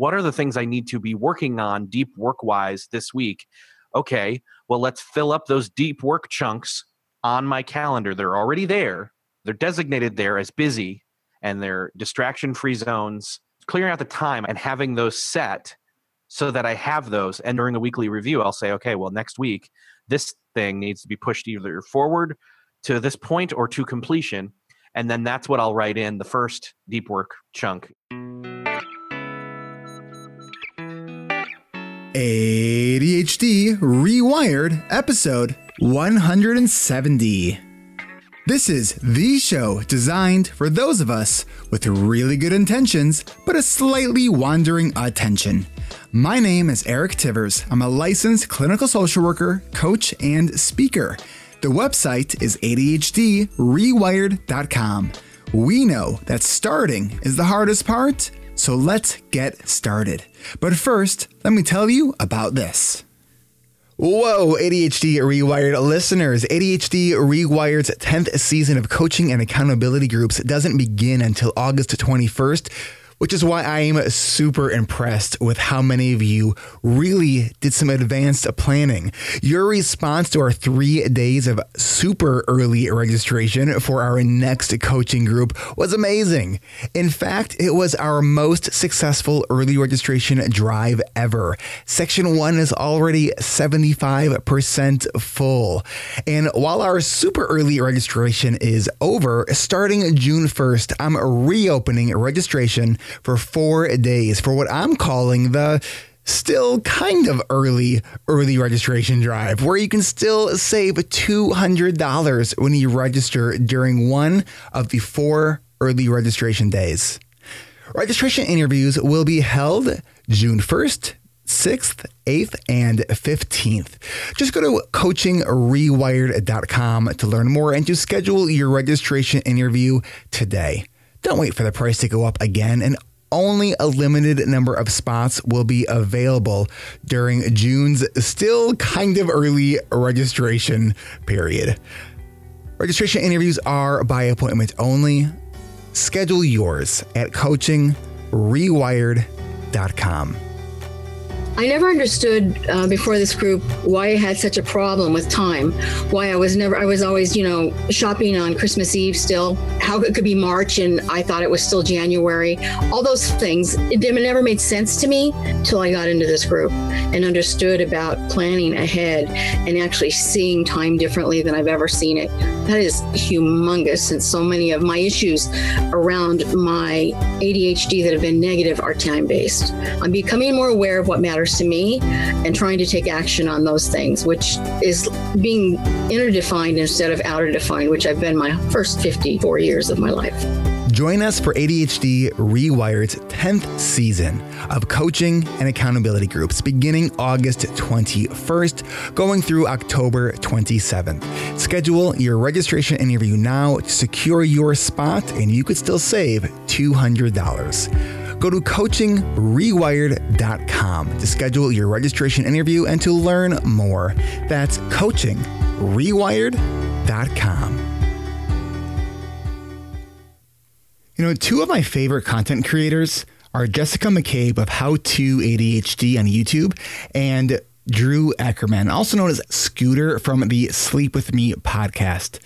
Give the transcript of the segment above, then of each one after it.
what are the things I need to be working on deep work wise this week? Okay, well, let's fill up those deep work chunks on my calendar. They're already there, they're designated there as busy, and they're distraction free zones. Clearing out the time and having those set so that I have those. And during a weekly review, I'll say, okay, well, next week, this thing needs to be pushed either forward to this point or to completion. And then that's what I'll write in the first deep work chunk. ADHD Rewired, episode 170. This is the show designed for those of us with really good intentions, but a slightly wandering attention. My name is Eric Tivers. I'm a licensed clinical social worker, coach, and speaker. The website is ADHDrewired.com. We know that starting is the hardest part so let's get started. But first, let me tell you about this. Whoa, ADHD Rewired listeners. ADHD Rewired's 10th season of coaching and accountability groups doesn't begin until August 21st which is why I am super impressed with how many of you really did some advanced planning. Your response to our three days of super early registration for our next coaching group was amazing. In fact, it was our most successful early registration drive ever. Section one is already 75% full. And while our super early registration is over, starting June 1st, I'm reopening registration for four days for what I'm calling the still kind of early early registration drive where you can still save $200 when you register during one of the four early registration days. Registration interviews will be held June 1st, 6th, 8th, and 15th. Just go to coachingrewired.com to learn more and to schedule your registration interview today. Don't wait for the price to go up again and only a limited number of spots will be available during June's still kind of early registration period. Registration interviews are by appointment only. Schedule yours at coachingrewired.com. I never understood uh, before this group why I had such a problem with time. Why I was never, I was always, you know, shopping on Christmas Eve still. How it could be March and I thought it was still January. All those things, it never made sense to me till I got into this group and understood about planning ahead and actually seeing time differently than I've ever seen it. That is humongous. Since so many of my issues around my ADHD that have been negative are time based. I'm becoming more aware of what matters to me and trying to take action on those things, which is being inner defined instead of outer defined, which I've been my first 54 years of my life. Join us for ADHD Rewired's 10th season of coaching and accountability groups beginning August 21st, going through October 27th. Schedule your registration interview now to secure your spot, and you could still save $200. Go to coachingrewired.com to schedule your registration interview and to learn more. That's coachingrewired.com. You know, two of my favorite content creators are Jessica McCabe of How to ADHD on YouTube and Drew Ackerman, also known as Scooter from the Sleep With Me podcast.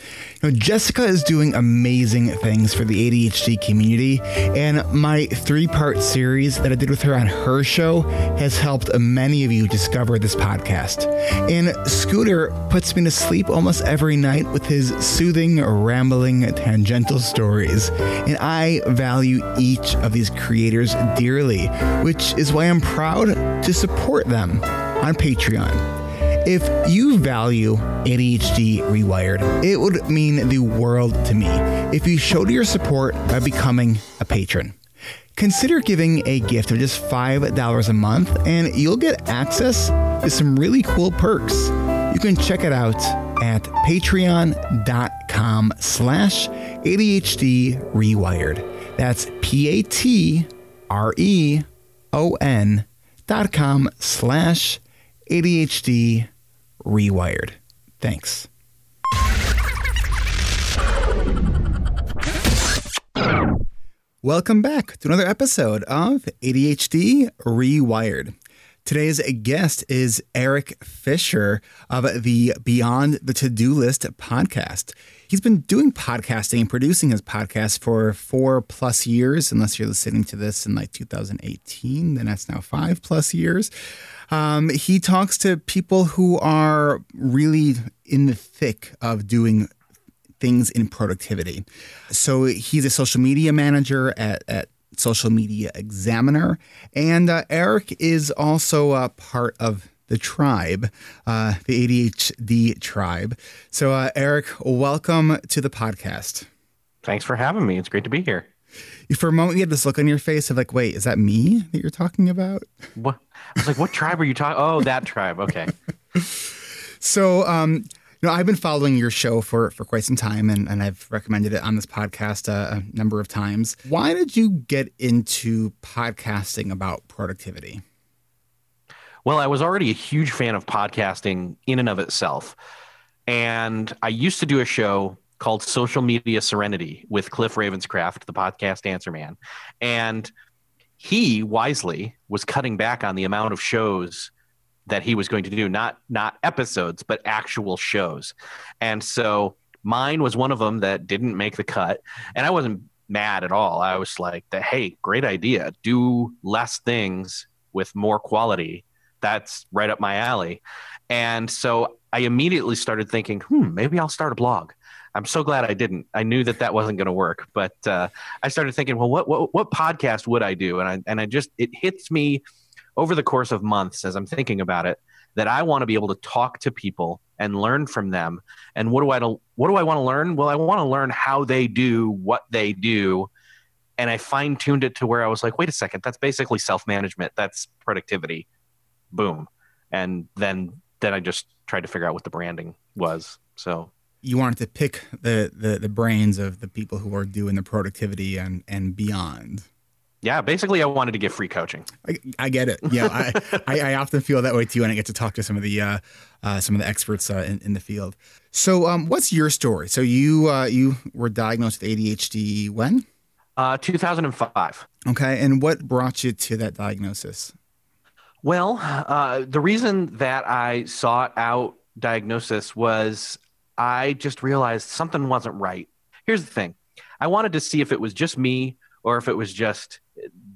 You know, Jessica is doing amazing things for the ADHD community, and my three part series that I did with her on her show has helped many of you discover this podcast. And Scooter puts me to sleep almost every night with his soothing, rambling, tangential stories. And I value each of these creators dearly, which is why I'm proud to support them on Patreon. If you value ADHD Rewired, it would mean the world to me if you showed your support by becoming a patron. Consider giving a gift of just $5 a month and you'll get access to some really cool perks. You can check it out at patreon.com slash ADHD Rewired. That's P-A-T-R-E-O-N dot com slash ADHD Rewired. Thanks. Welcome back to another episode of ADHD Rewired. Today's guest is Erik Fisher of the Beyond the To Do List podcast. He's been doing podcasting and producing his podcast for four plus years, unless you're listening to this in like 2018, then that's now five plus years. Um, he talks to people who are really in the thick of doing things in productivity. So he's a social media manager at, at Social Media Examiner. And uh, Erik is also a part of the tribe, uh, the ADHD tribe. So, uh, Erik, welcome to the podcast. Thanks for having me. It's great to be here. For a moment, you had this look on your face of like, wait, is that me that you're talking about? What? I was like, what tribe are you talking? Oh, that tribe. Okay. so, um, know, I've been following your show for, for quite some time, and, and I've recommended it on this podcast a, a number of times. Why did you get into podcasting about productivity? Well, I was already a huge fan of podcasting in and of itself. And I used to do a show called Social Media Serenity with Cliff Ravenscraft, the podcast answer man. And he wisely was cutting back on the amount of shows that he was going to do not not episodes but actual shows. And so mine was one of them that didn't make the cut. And i wasn't mad at all. I was like hey great idea. Do less things with more quality. That's right up my alley. And so i immediately started thinking hmm maybe i'll start a blog I'm so glad I didn't. I knew that that wasn't going to work, but uh, I started thinking, well, what, what what podcast would I do? And I and I just it hits me over the course of months as I'm thinking about it that I want to be able to talk to people and learn from them. And what do I what do I want to learn? Well, I want to learn how they do what they do. And I fine tuned it to where I was like, wait a second, that's basically self management. That's productivity. Boom. And then then I just tried to figure out what the branding was. So you wanted to pick the, the the brains of the people who are doing the productivity and and beyond. Yeah, basically, I wanted to give free coaching. I, I get it. Yeah, I, I, I, often feel that way too, and I get to talk to some of the uh, uh, some of the experts uh, in, in, the field. So, um, what's your story? So, you uh, you were diagnosed with ADHD when? Uh, 2005. Okay, and what brought you to that diagnosis? Well, uh, the reason that I sought out diagnosis was I just realized something wasn't right. Here's the thing: I wanted to see if it was just me or if it was just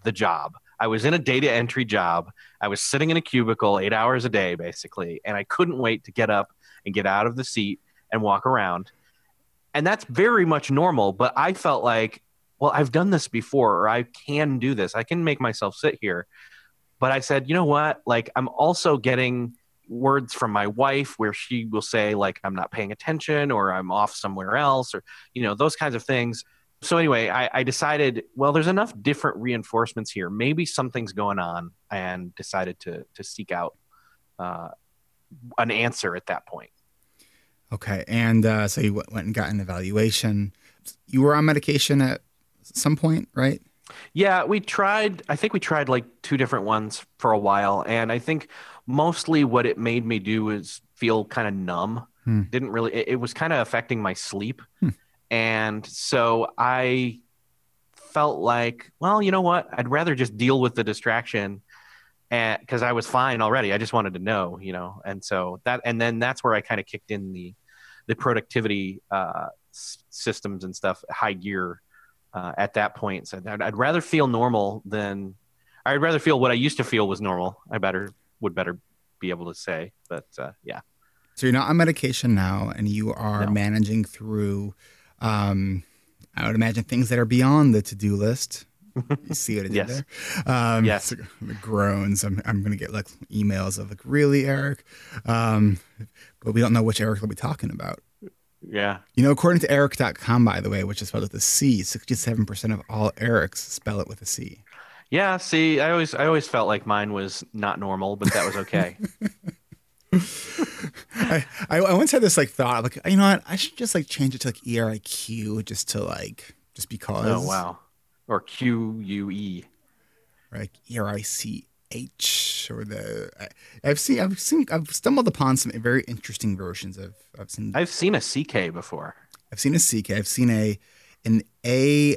the job. I was in a data entry job. I was sitting in a cubicle eight hours a day, basically, and I couldn't wait to get up and get out of the seat and walk around. And that's very much normal, but I felt like, well, I've done this before, or I can do this. I can make myself sit here. But I said, you know what? Like, I'm also getting words from my wife where she will say, like, I'm not paying attention, or I'm off somewhere else, or, you know, those kinds of things so anyway, I, I, decided, well, there's enough different reinforcements here. Maybe something's going on, and decided to to seek out uh, an answer at that point. Okay, and uh, so you went and got an evaluation. You were on medication at some point, right? Yeah, we tried. I think we tried like two different ones for a while, and I think mostly what it made me do was feel kind of numb. Hmm. Didn't really. It, it was kind of affecting my sleep. Hmm and so I felt like, well, you know what? I'd rather just deal with the distraction because I was fine already. I just wanted to know, you know, and so that, and then that's where I kind of kicked in the, the productivity uh, s- systems and stuff, high gear uh, at that point. So I'd, I'd, rather feel normal than, I'd rather feel what I used to feel was normal. I better would better be able to say, but uh, yeah. So you're not on medication now, and you are no. managing through um, I would imagine things that are beyond the to do list. You see what I did yes. there? Um, yes. The groans. I'm, I'm going to get like emails of like, really, Eric? Um, but we don't know which Eric we'll be talking about. Yeah. You know, according to Eric.com, by the way, which is spelled with a C, 67% of all Erics spell it with a C. Yeah. See, I always, I always felt like mine was not normal, but that was okay. I, I once had this like thought, like you know what, I should just like change it to like ERIQ just to like just because. Oh wow, or Q U E, right? E R I C H or the I, have seen I've seen I've stumbled upon some very interesting versions of I've seen I've seen a CK before. I've seen a CK. I've seen a an A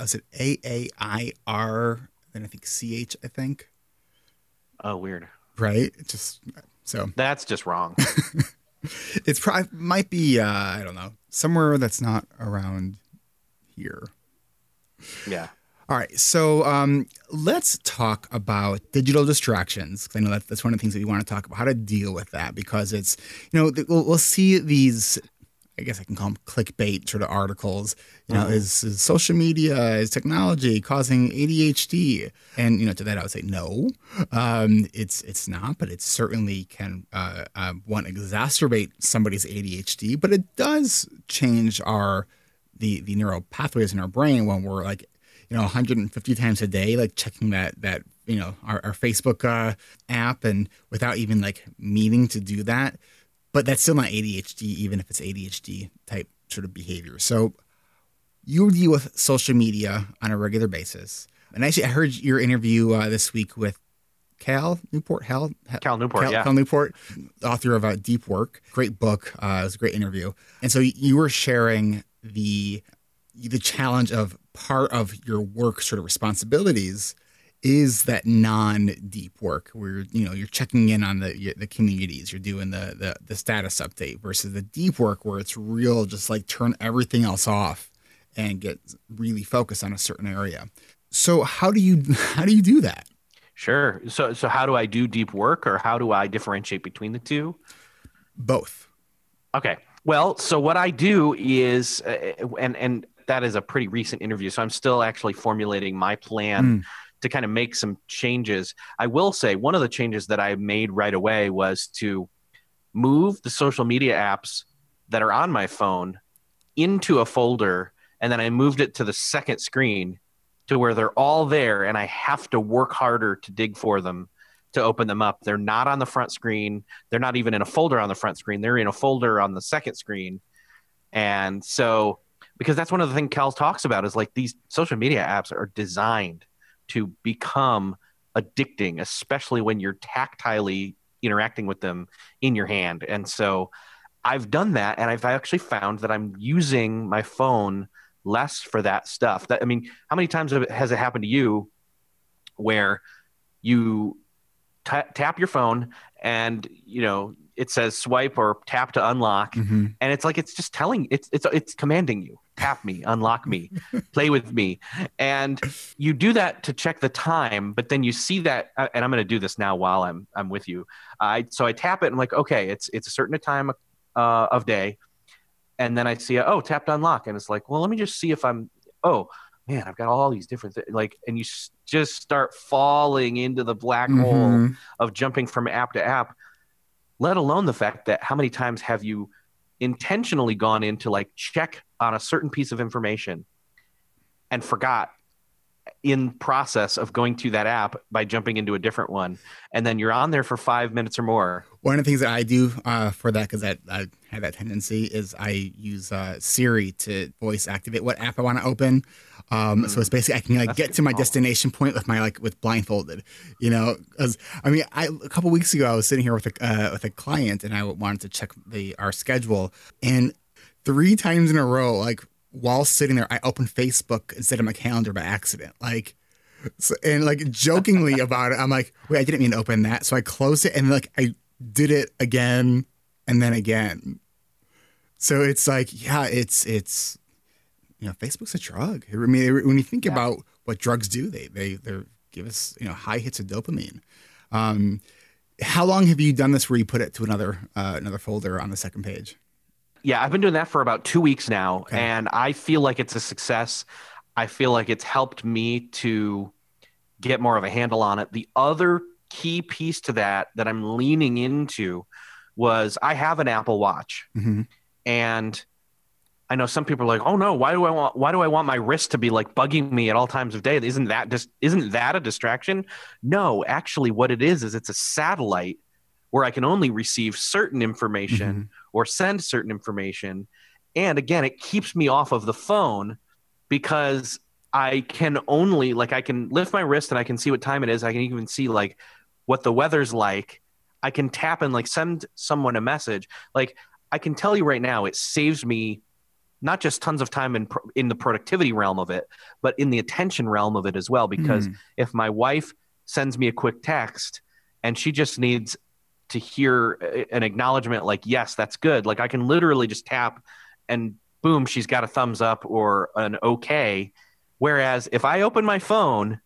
is it A A I R? Then I think C H. I think. Oh, weird. Right. Just so That's just wrong. it's probably might be uh, I don't know somewhere that's not around here. yeah. All right, so um, let's talk about digital distractions. I know that, that's one of the things that we want to talk about, how to deal with that, because it's, you know, we'll, we'll see these, I guess I can call them clickbait sort of articles. You know, is, is social media, is technology causing ADHD? And, you know, to that I would say no, um, it's it's not, but it certainly can, uh, uh, one, exacerbate somebody's ADHD, but it does change our, the, the neural pathways in our brain when we're like you know 150 times a day like checking that that you know our, our facebook uh, app and without even like meaning to do that but that's still not adhd even if it's adhd type sort of behavior. So you deal with social media on a regular basis. And actually i heard your interview uh, this week with cal newport hal Cal Newport, cal, yeah. cal newport author of uh, deep work. Great book uh, it was a great interview. And so you were sharing the the challenge of part of your work sort of responsibilities is that non-deep work where you know you're checking in on the the communities you're doing the, the the status update versus the deep work where it's real just like turn everything else off and get really focused on a certain area so how do you how do you do that Sure. So so how do I do deep work or how do I differentiate between the two? both Okay. Well, so what I do is uh, and and that is a pretty recent interview, so I'm still actually formulating my plan Mm. To kind of make some changes. I will say one of the changes that I made right away was to move the social media apps that are on my phone into a folder and then I moved it to the second screen to where they're all there and I have to work harder to dig for them to open them up. They're not on the front screen. They're not even in a folder on the front screen. They're in a folder on the second screen. And so because that's one of the things Cal talks about is like these social media apps are designed to become addicting, especially when you're tactilely interacting with them in your hand. And so I've done that and I've actually found that I'm using my phone less for that stuff. That I mean, how many times has it happened to you where you ta tap your phone and you know it says swipe or tap to unlock Mhm. and it's like it's just telling it's it's it's commanding you tap me unlock me play with me and you do that to check the time but then you see that uh, and i'm going to do this now while i'm i'm with you i so i tap it and i'm like okay it's it's a certain time uh, of day and then i see oh tapped unlock and it's like well let me just see if i'm oh man i've got all these different th-. like and you s- just start falling into the black hole Mhm. of jumping from app to app, let alone the fact that how many times have you intentionally gone in to like check on a certain piece of information and forgot in process of going to that app by jumping into a different one. And then you're on there for five minutes or more One of the things that I do uh, for that, because I, I have that tendency, is I use uh, Siri to voice activate what app I want to open. Um, So it's basically I can like That's get to my call. destination point with my like with blindfolded, you know. Because I mean, I a couple weeks ago I was sitting here with a uh, with a client and I wanted to check the our schedule, and three times in a row, like while sitting there, I opened Facebook instead of my calendar by accident, like. So, and like jokingly about it, I'm like, wait, I didn't mean to open that. So I closed it and like I did it again and then again. So it's like, yeah, it's it's you know, Facebook's a drug. I mean, when you think Yeah. about what drugs do, they they they give us you know high hits of dopamine. Um, how long have you done this where you put it to another uh, another folder on the second page? Yeah, I've been doing that for about two weeks now, Okay. and I feel like it's a success. I feel like it's helped me to get more of a handle on it. The other key piece to that that I'm leaning into was I have an Apple Watch, hmm and I know some people are like, "Oh no, why do I want why do I want my wrist to be like bugging me at all times of day? Isn't that just isn't that a distraction?" No, actually, what it is is it's a satellite where I can only receive certain information or send certain information. And again, it keeps me off of the phone because I can only like I can lift my wrist and I can see what time it is. I can even see like what the weather's like. I can tap and like send someone a message. Like I can tell you right now, it saves me not just tons of time in pro- in the productivity realm of it, but in the attention realm of it as well. Because Mm. if my wife sends me a quick text and she just needs to hear an acknowledgement like yes that's good like i can literally just tap and boom she's got a thumbs up or an okay whereas if i open my phone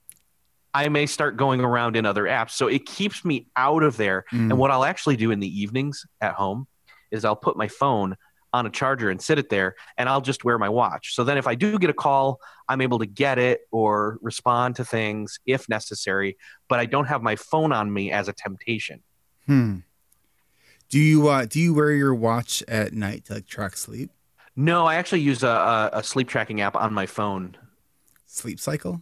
i may start going around in other apps so it keeps me out of there Mm. and what i'll actually do in the evenings at home is i'll put my phone on a charger and sit it there and i'll just wear my watch so then if i do get a call i'm able to get it or respond to things if necessary but i don't have my phone on me as a temptation Hmm. Do you uh, do you wear your watch at night to like track sleep? No, I actually use a, a, a sleep tracking app on my phone. Sleep cycle?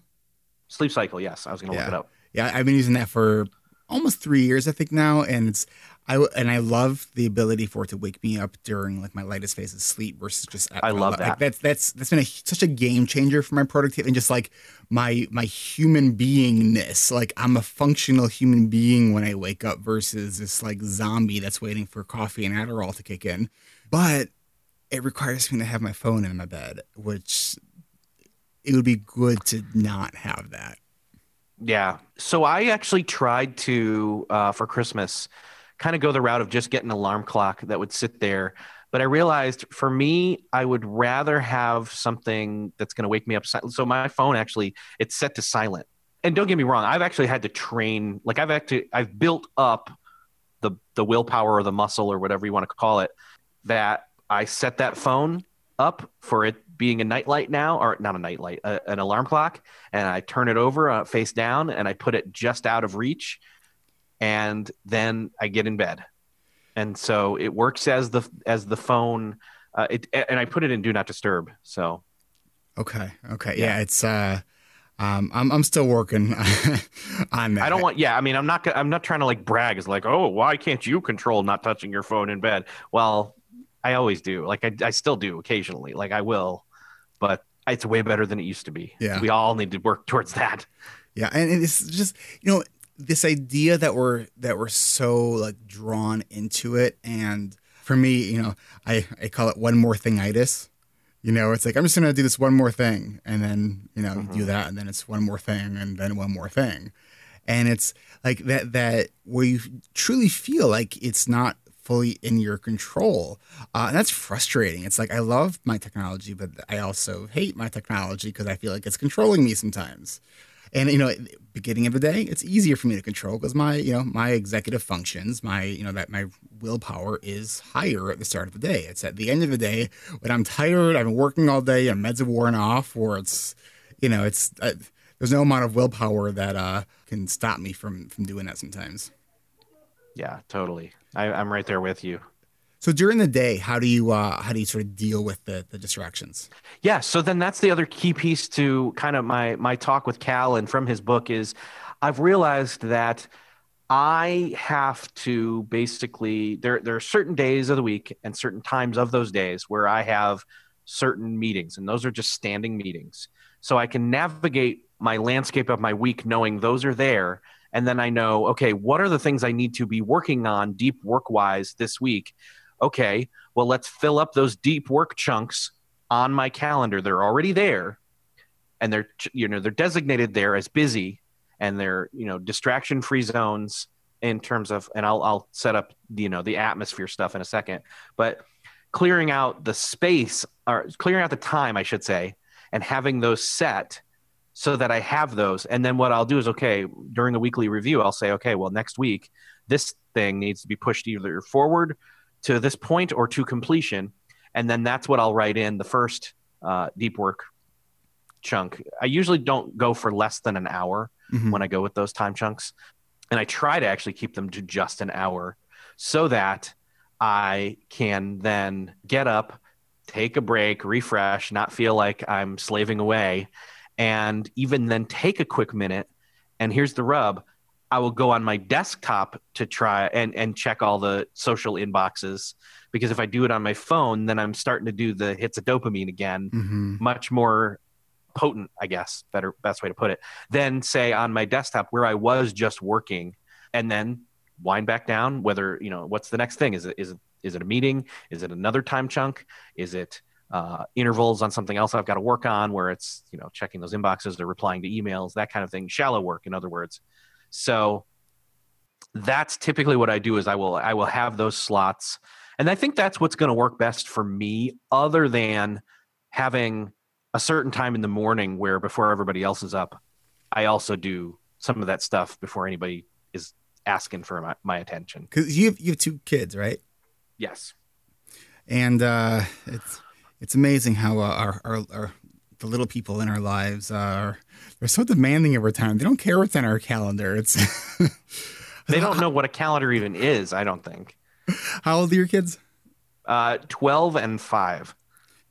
Sleep Cycle, yes. I was going to Yeah. look it up. Yeah, I've been using that for almost three years, I think now, and it's I and I love the ability for it to wake me up during like my lightest phases of sleep versus just at I love that. Like, that's that's that's been a, such a game changer for my productivity and just like my my human beingness. Like I'm a functional human being when I wake up versus this like zombie that's waiting for coffee and Adderall to kick in. But it requires me to have my phone in my bed, which it would be good to not have that. Yeah. So I actually tried to, uh, for Christmas, kind of go the route of just getting an alarm clock that would sit there. But I realized for me, I would rather have something that's going to wake me up. So my phone actually, it's set to silent. And don't get me wrong, I've actually had to train, like I've actually, I've built up the the willpower or the muscle or whatever you want to call it, that I set that phone up for it being a nightlight now, or not a nightlight, a, an alarm clock, and I turn it over uh, face down and I put it just out of reach, and then I get in bed, and so it works as the as the phone, uh, it and I put it in do not disturb. So Okay. Okay. Yeah. Yeah. it's uh um I'm I'm still working on that. I don't want, yeah, I mean, I'm not, I'm not trying to like brag. It's like, oh, why can't you control not touching your phone in bed? Well, I always do. Like I, I still do occasionally. Like I will, but it's way better than it used to be. Yeah. we all need to work towards that. Yeah, and it's just you know this idea that we're that we're so like drawn into it, and for me, you know, I I call it one more thing itis. You know, it's like I'm just gonna do this one more thing, and then you know do mm-hmm. that, and then it's one more thing, and then one more thing, and it's like that that where you truly feel like it's not fully in your control, uh, and that's frustrating. It's like I love my technology, but I also hate my technology because I feel like it's controlling me sometimes. And you know, beginning of the day, it's easier for me to control because my, you know, my executive functions, my, you know, that my willpower is higher at the start of the day. It's at the end of the day when I'm tired, I've been working all day, and meds have worn off, or it's, you know, it's uh, there's no amount of willpower that uh, can stop me from from doing that sometimes. Yeah, totally. I, I'm right there with you. So during the day, how do you uh, how do you sort of deal with the the distractions? Yeah, so then that's the other key piece to kind of my my talk with Cal and from his book is I've realized that I have to basically there there are certain days of the week and certain times of those days where I have certain meetings and those are just standing meetings. So I can navigate my landscape of my week knowing those are there and then I know okay, what are the things I need to be working on deep work-wise this week? Okay, well let's fill up those deep work chunks on my calendar. They're already there, and they're you know they're designated there as busy, and they're you know distraction free zones in terms of. And I'll I'll set up you know the atmosphere stuff in a second, but clearing out the space or clearing out the time, I should say, and having those set so that I have those. And then what I'll do is okay during a weekly review, I'll say okay, well next week this thing needs to be pushed either forward to this point or to completion and then that's what I'll write in the first uh, deep work chunk. I usually don't go for less than an hour Mhm. when I go with those time chunks, and I try to actually keep them to just an hour so that I can then get up, take a break, refresh, not feel like I'm slaving away, and even then take a quick minute. And here's the rub. I will go on my desktop to try and, and check all the social inboxes because if I do it on my phone, then I'm starting to do the hits of dopamine again, Mhm. much more potent, I guess, better best way to put it, than say on my desktop where I was just working and then wind back down. Whether you know what's the next thing? Is it is it is it a meeting? Is it another time chunk? Is it uh, intervals on something else I've got to work on, where it's you know checking those inboxes or replying to emails, that kind of thing. Shallow work, in other words. So that's typically what I do. Is I will I will have those slots, and I think that's what's going to work best for me. Other than having a certain time in the morning where before everybody else is up, I also do some of that stuff before anybody is asking for my, my attention. Because you have, you have two kids, right? Yes. And uh, it's it's amazing how uh, our, our, our the little people in our lives are they're so demanding every time. They don't care what's on our calendar. It's they don't know what a calendar even is. I don't think. How old are your kids? Uh, twelve and five.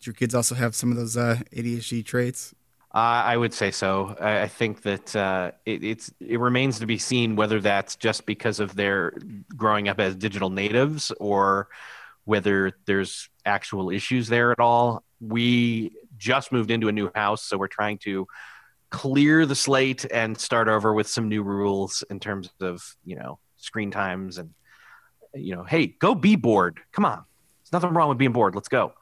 Do your kids also have some of those uh, ADHD traits? Uh, I would say so. I, I think that uh, it, it's it remains to be seen whether that's just because of their growing up as digital natives or whether there's actual issues there at all. We just moved into a new house, so we're trying to clear the slate and start over with some new rules in terms of you know screen times and you know, hey, go be bored. Come on, there's nothing wrong with being bored. Let's go.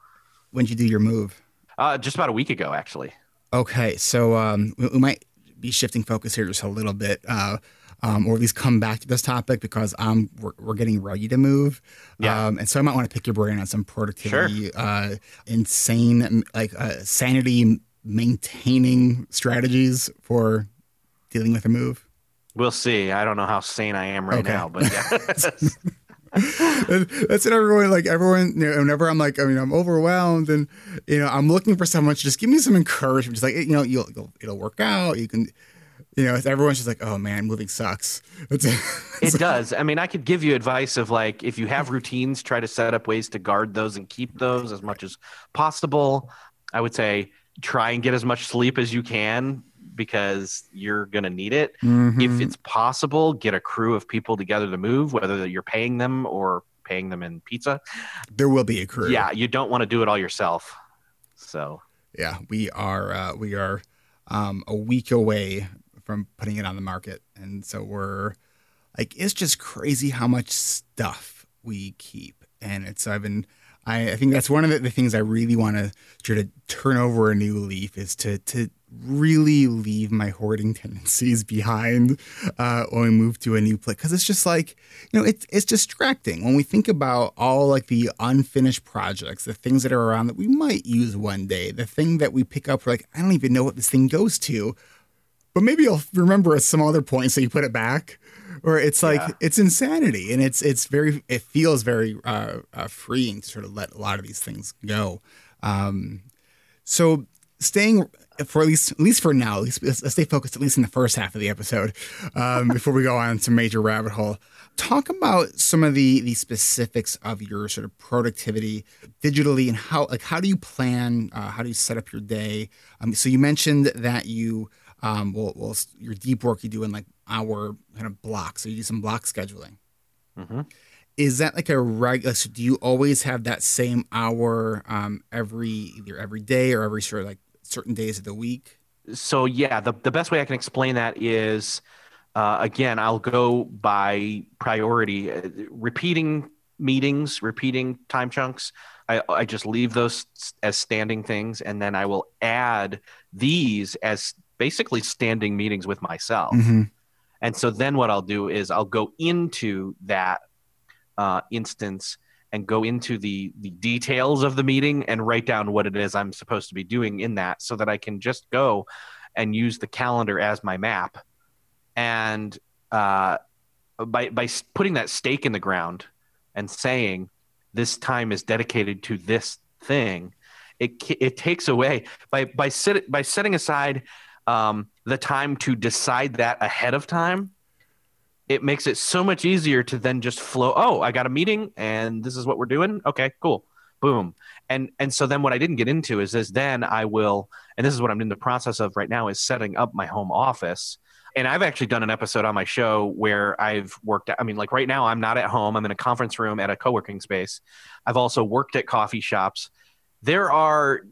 When did you do your move? Uh, just about a week ago, actually. Okay, so um, we, we, might be shifting focus here just a little bit, uh, um, or at least come back to this topic because um, we're, we're getting ready to move. Yeah. Um, and so I might want to pick your brain on some productivity, sure. uh, insane, like uh, sanity maintaining strategies for dealing with a move. We'll see. I don't know how sane I am right okay. now, but yeah. That's what everyone like. Everyone, you know, whenever I'm like, I mean, I'm overwhelmed, and you know, I'm looking for someone to just give me some encouragement. Just like, you know, you'll, you'll it'll work out. You can, you know, everyone's just like, oh man, moving sucks. It's, it's it does. I mean, I could give you advice of like, if you have routines, try to set up ways to guard those and keep those as much as possible. I would say try and get as much sleep as you can because you're going to need it. Mm-hmm. If it's possible, get a crew of people together to move, whether you're paying them or paying them in pizza. There will be a crew. Yeah, you don't want to do it all yourself. So, yeah, we are uh, we are um, a week away from putting it on the market, and so we're like it's just crazy how much stuff we keep, and it's I've been I, I think that's one of the, the things I really want to try to turn over a new leaf is to to really leave my hoarding tendencies behind uh, when we move to a new place because it's just like you know it's it's distracting. When we think about all like the unfinished projects, the things that are around that we might use one day, the thing that we pick up like I don't even know what this thing goes to, but maybe I'll remember at some other point so you put it back or it's like yeah. it's insanity and it's it's very it feels very uh, uh, freeing to sort of let a lot of these things go. Um, so staying for at least at least for now at least let's stay focused at least in the first half of the episode um, before we go on to major rabbit hole. Talk about some of the the specifics of your sort of productivity digitally and how like how do you plan uh, how do you set up your day? Um, so you mentioned that you um, well, well, your deep work you do in like hour kind of blocks. So you do some block scheduling. Mm-hmm. Is that like a regular? So do you always have that same hour um, every either every day or every sort of like certain days of the week? So yeah, the the best way I can explain that is. Uh, again, I'll go by priority, uh, repeating meetings, repeating time chunks. I, I just leave those as standing things, and then I will add these as basically standing meetings with myself. Mm-hmm. And so then what I'll do is I'll go into that uh, instance and go into the the details of the meeting and write down what it is I'm supposed to be doing in that so that I can just go and use the calendar as my map. And uh, by by putting that stake in the ground and saying this time is dedicated to this thing, it it takes away by by sit, by setting aside um, the time to decide that ahead of time, it makes it so much easier to then just flow. Oh, I got a meeting and this is what we're doing. Okay, cool. Boom. And and so then what I didn't get into is this then I will and this is what I'm in the process of right now is setting up my home office. And I've actually done an episode on my show where I've worked I mean like right now I'm not at home. I'm in a conference room at a co-working space. I've also worked at coffee shops. There are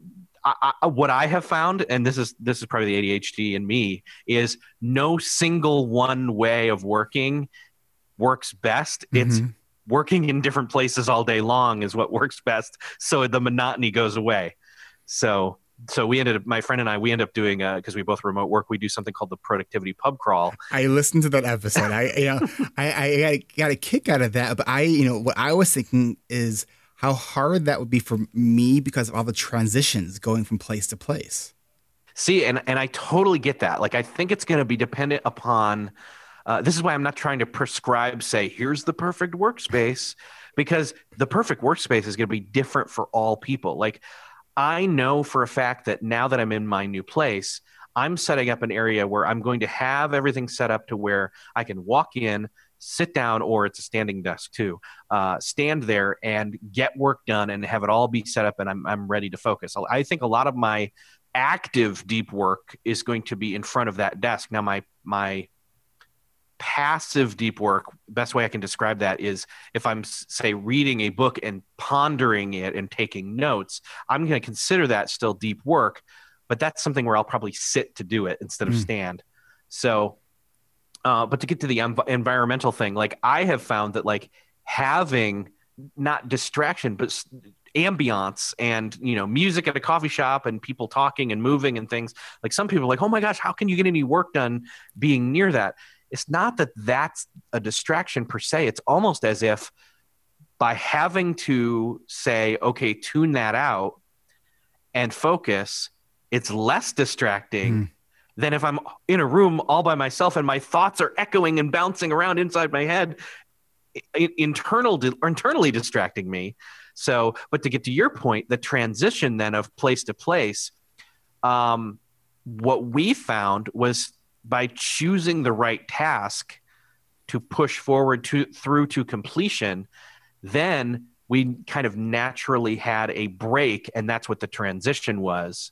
I, I, what I have found, and this is this is probably the ADHD in me, is no single one way of working works best. Mm-hmm. It's working in different places all day long is what works best, so the monotony goes away. So so we ended up my friend and I we end up doing because we both remote work we do something called the productivity pub crawl. I listened to that episode. I you know I I got a kick out of that, but I you know what I was thinking is how hard that would be for me because of all the transitions going from place to place. See, and and I totally get that. Like I think it's going to be dependent upon. Uh, this is why I'm not trying to prescribe, say, here's the perfect workspace, because the perfect workspace is going to be different for all people. Like I know for a fact that now that I'm in my new place, I'm setting up an area where I'm going to have everything set up to where I can walk in, sit down, or it's a standing desk too, uh, stand there and get work done and have it all be set up and I'm, I'm ready to focus. I think a lot of my active deep work is going to be in front of that desk. Now, my, my, passive deep work best way i can describe that is if i'm say reading a book and pondering it and taking notes i'm going to consider that still deep work but that's something where i'll probably sit to do it instead of mm. stand so uh, but to get to the env- environmental thing like i have found that like having not distraction but ambiance and you know music at a coffee shop and people talking and moving and things like some people are like oh my gosh how can you get any work done being near that it's not that that's a distraction per se. It's almost as if by having to say, okay, tune that out and focus, it's less distracting mm. Than if I'm in a room all by myself and my thoughts are echoing and bouncing around inside my head, internal or internally distracting me. So, but to get to your point, the transition then of place to place, um, what we found was by choosing the right task to push forward to through to completion, then we kind of naturally had a break, and that's what the transition was.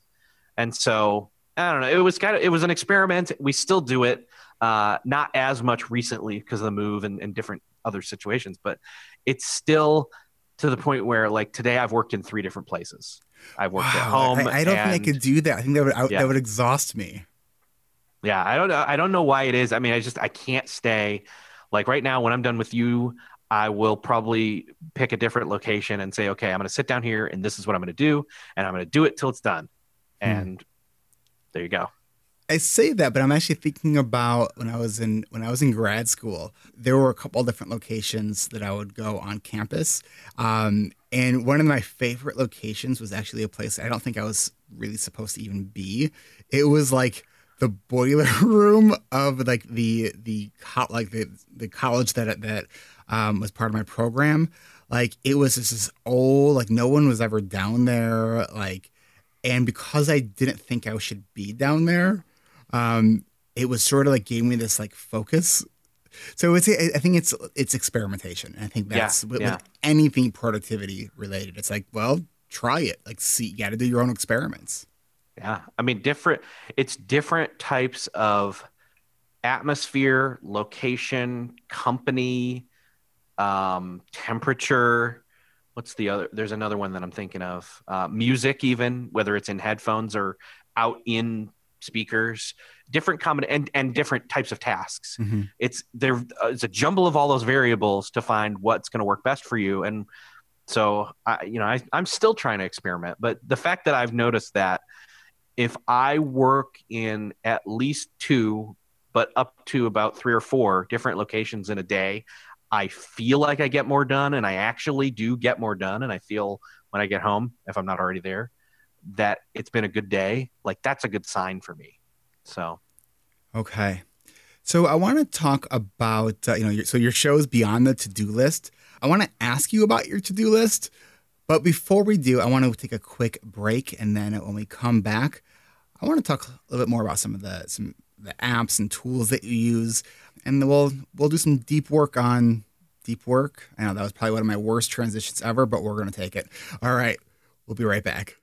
And so I don't know. It was kind of it was an experiment. We still do it, uh, not as much recently because of the move and, and different other situations, but it's still to the point where like today I've worked in three different places. I've worked wow, at home. I, I don't and, think I could do that. I think that would I, yeah. that would exhaust me. Yeah, I don't know. I don't know why it is. I mean, I just I can't stay. Like right now, when I'm done with you, I will probably pick a different location and say, okay, I'm going to sit down here, and this is what I'm going to do, and I'm going to do it till it's done. Hmm. And there you go. I say that, but I'm actually thinking about when I was in when I was in grad school. There were a couple different locations that I would go on campus, um, and one of my favorite locations was actually a place I don't think I was really supposed to even be. It was like the boiler room of like the the co- like the the college that that um, was part of my program. Like it was just this old like no one was ever down there like, and because I didn't think I should be down there, um, it was sort of like gave me this like focus. So it's I think it's it's experimentation. I think that's yeah, with, yeah. with anything productivity related. It's like well try it like see you got to do your own experiments. Yeah. I mean, different, it's different types of atmosphere, location, company, um, temperature. What's the other? There's another one that I'm thinking of. Uh, music, even whether it's in headphones or out in speakers, different common and and different types of tasks. Mm-hmm. It's there. Uh, it's a jumble of all those variables to find what's going to work best for you. And so, I, you know, I, I'm still trying to experiment. But the fact that I've noticed that if I work in at least two, but up to about three or four different locations in a day, I feel like I get more done and I actually do get more done. And I feel when I get home, if I'm not already there, that it's been a good day. Like that's a good sign for me. So, okay. So I want to talk about, uh, you know, your, so your show's beyond the to do list. I want to ask you about your to do list. But before we do, I want to take a quick break, and then when we come back, I want to talk a little bit more about some of the some the apps and tools that you use, and we'll we'll do some deep work on deep work. I know that was probably one of my worst transitions ever, but we're to take it. All right, we'll be right back.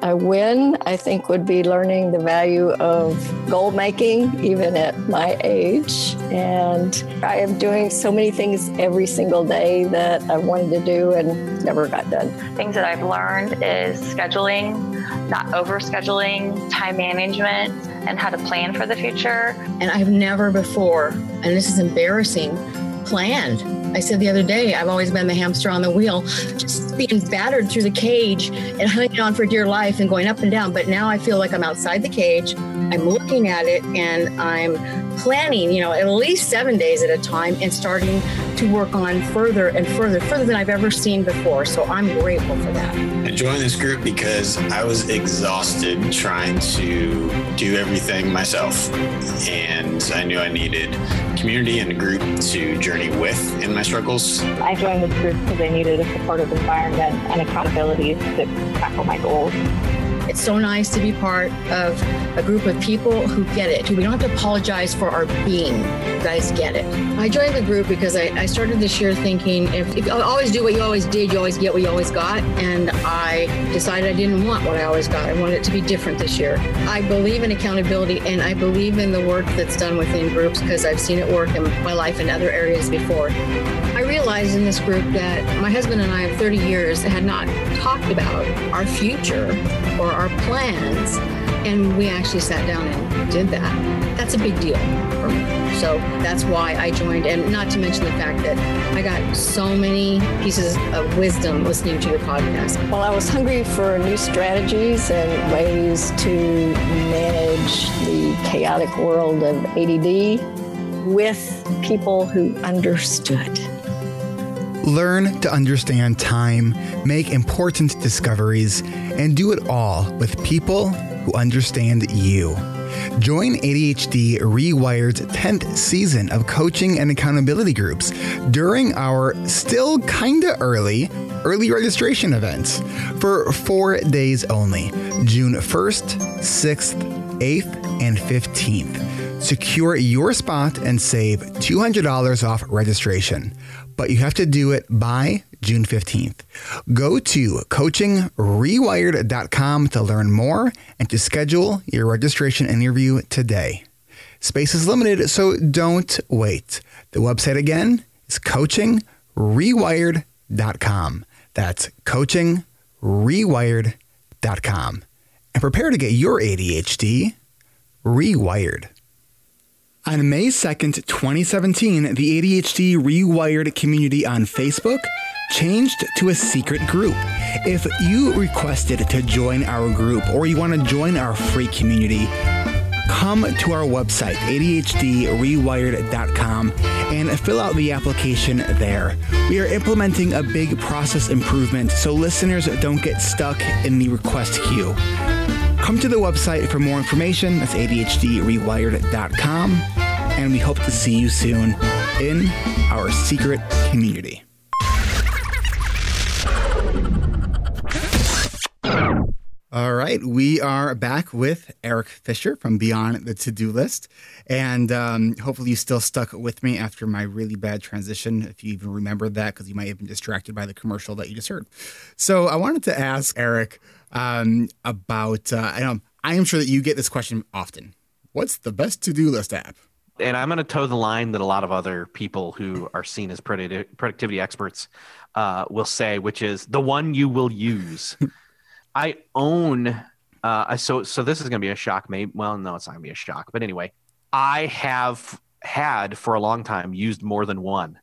A win, I think, would be learning the value of goal making, even at my age. And I am doing so many things every single day that I wanted to do and never got done. Things that I've learned is scheduling, not over scheduling, time management, and how to plan for the future. And I've never before, and this is embarrassing, planned I said the other day, I've always been the hamster on the wheel, just being battered through the cage and hanging on for dear life and going up and down. But now I feel like I'm outside the cage. I'm looking at it and I'm planning, you know, at least seven days at a time and starting to work on further and further, further than I've ever seen before. So I'm grateful for that. I joined this group because I was exhausted trying to do everything myself. And I knew I needed community and a group to journey with in my struggles. I joined this group because I needed a supportive environment and accountability to tackle my goals. It's so nice to be part of a group of people who get it. We don't have to apologize for our being. You guys get it. I joined the group because I, I started this year thinking if, if you always do what you always did, you always get what you always got. And I decided I didn't want what I always got. I wanted it to be different this year. I believe in accountability and I believe in the work that's done within groups because I've seen it work in my life in other areas before. I realized in this group that my husband and I of 30 years had not talked about our future or our plans. And we actually sat down and did that. That's a big deal for me. So that's why I joined. And not to mention the fact that I got so many pieces of wisdom listening to your podcast. Well, I was hungry for new strategies and ways to manage the chaotic world of ADD with people who understood. Learn to understand time, make important discoveries, and do it all with people who understand you. Join ADHD Rewired's 10th season of coaching and accountability groups during our still kinda early early registration events for four days only June 1st, 6th, 8th, and 15th. Secure your spot and save $200 off registration but you have to do it by June 15th. Go to coachingrewired.com to learn more and to schedule your registration interview today. Space is limited, so don't wait. The website again is coachingrewired.com. That's coachingrewired.com. And prepare to get your ADHD rewired. On May 2nd, 2017, the ADHD Rewired community on Facebook changed to a secret group. If you requested to join our group or you want to join our free community, come to our website, ADHDrewired.com, and fill out the application there. We are implementing a big process improvement so listeners don't get stuck in the request queue. Come to the website for more information. That's ADHDrewired.com. And we hope to see you soon in our secret community. All right, we are back with Erik Fisher from Beyond the To Do List. And um, hopefully, you still stuck with me after my really bad transition, if you even remember that, because you might have been distracted by the commercial that you just heard. So, I wanted to ask Erik um, about, uh, I, know, I am sure that you get this question often What's the best to do list app? And I'm going to toe the line that a lot of other people who are seen as productivity experts uh, will say, which is the one you will use. I own. Uh, so so this is going to be a shock. Maybe well, no, it's not going to be a shock. But anyway, I have had for a long time used more than one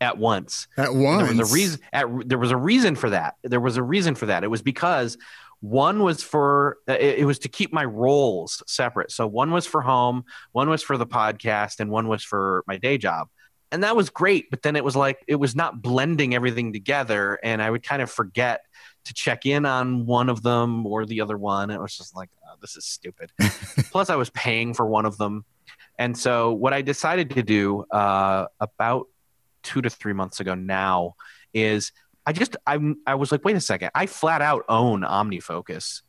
at once. At once. There was a reason. At, there was a reason for that. There was a reason for that. It was because one was for it, it was to keep my roles separate. So one was for home, one was for the podcast, and one was for my day job and that was great but then it was like it was not blending everything together and i would kind of forget to check in on one of them or the other one. It was just like, oh, this is stupid. Plus, I was paying for one of them. And so, what I decided to do uh, about two to three months ago now is I just I'm I was like, wait a second, I flat out own OmniFocus.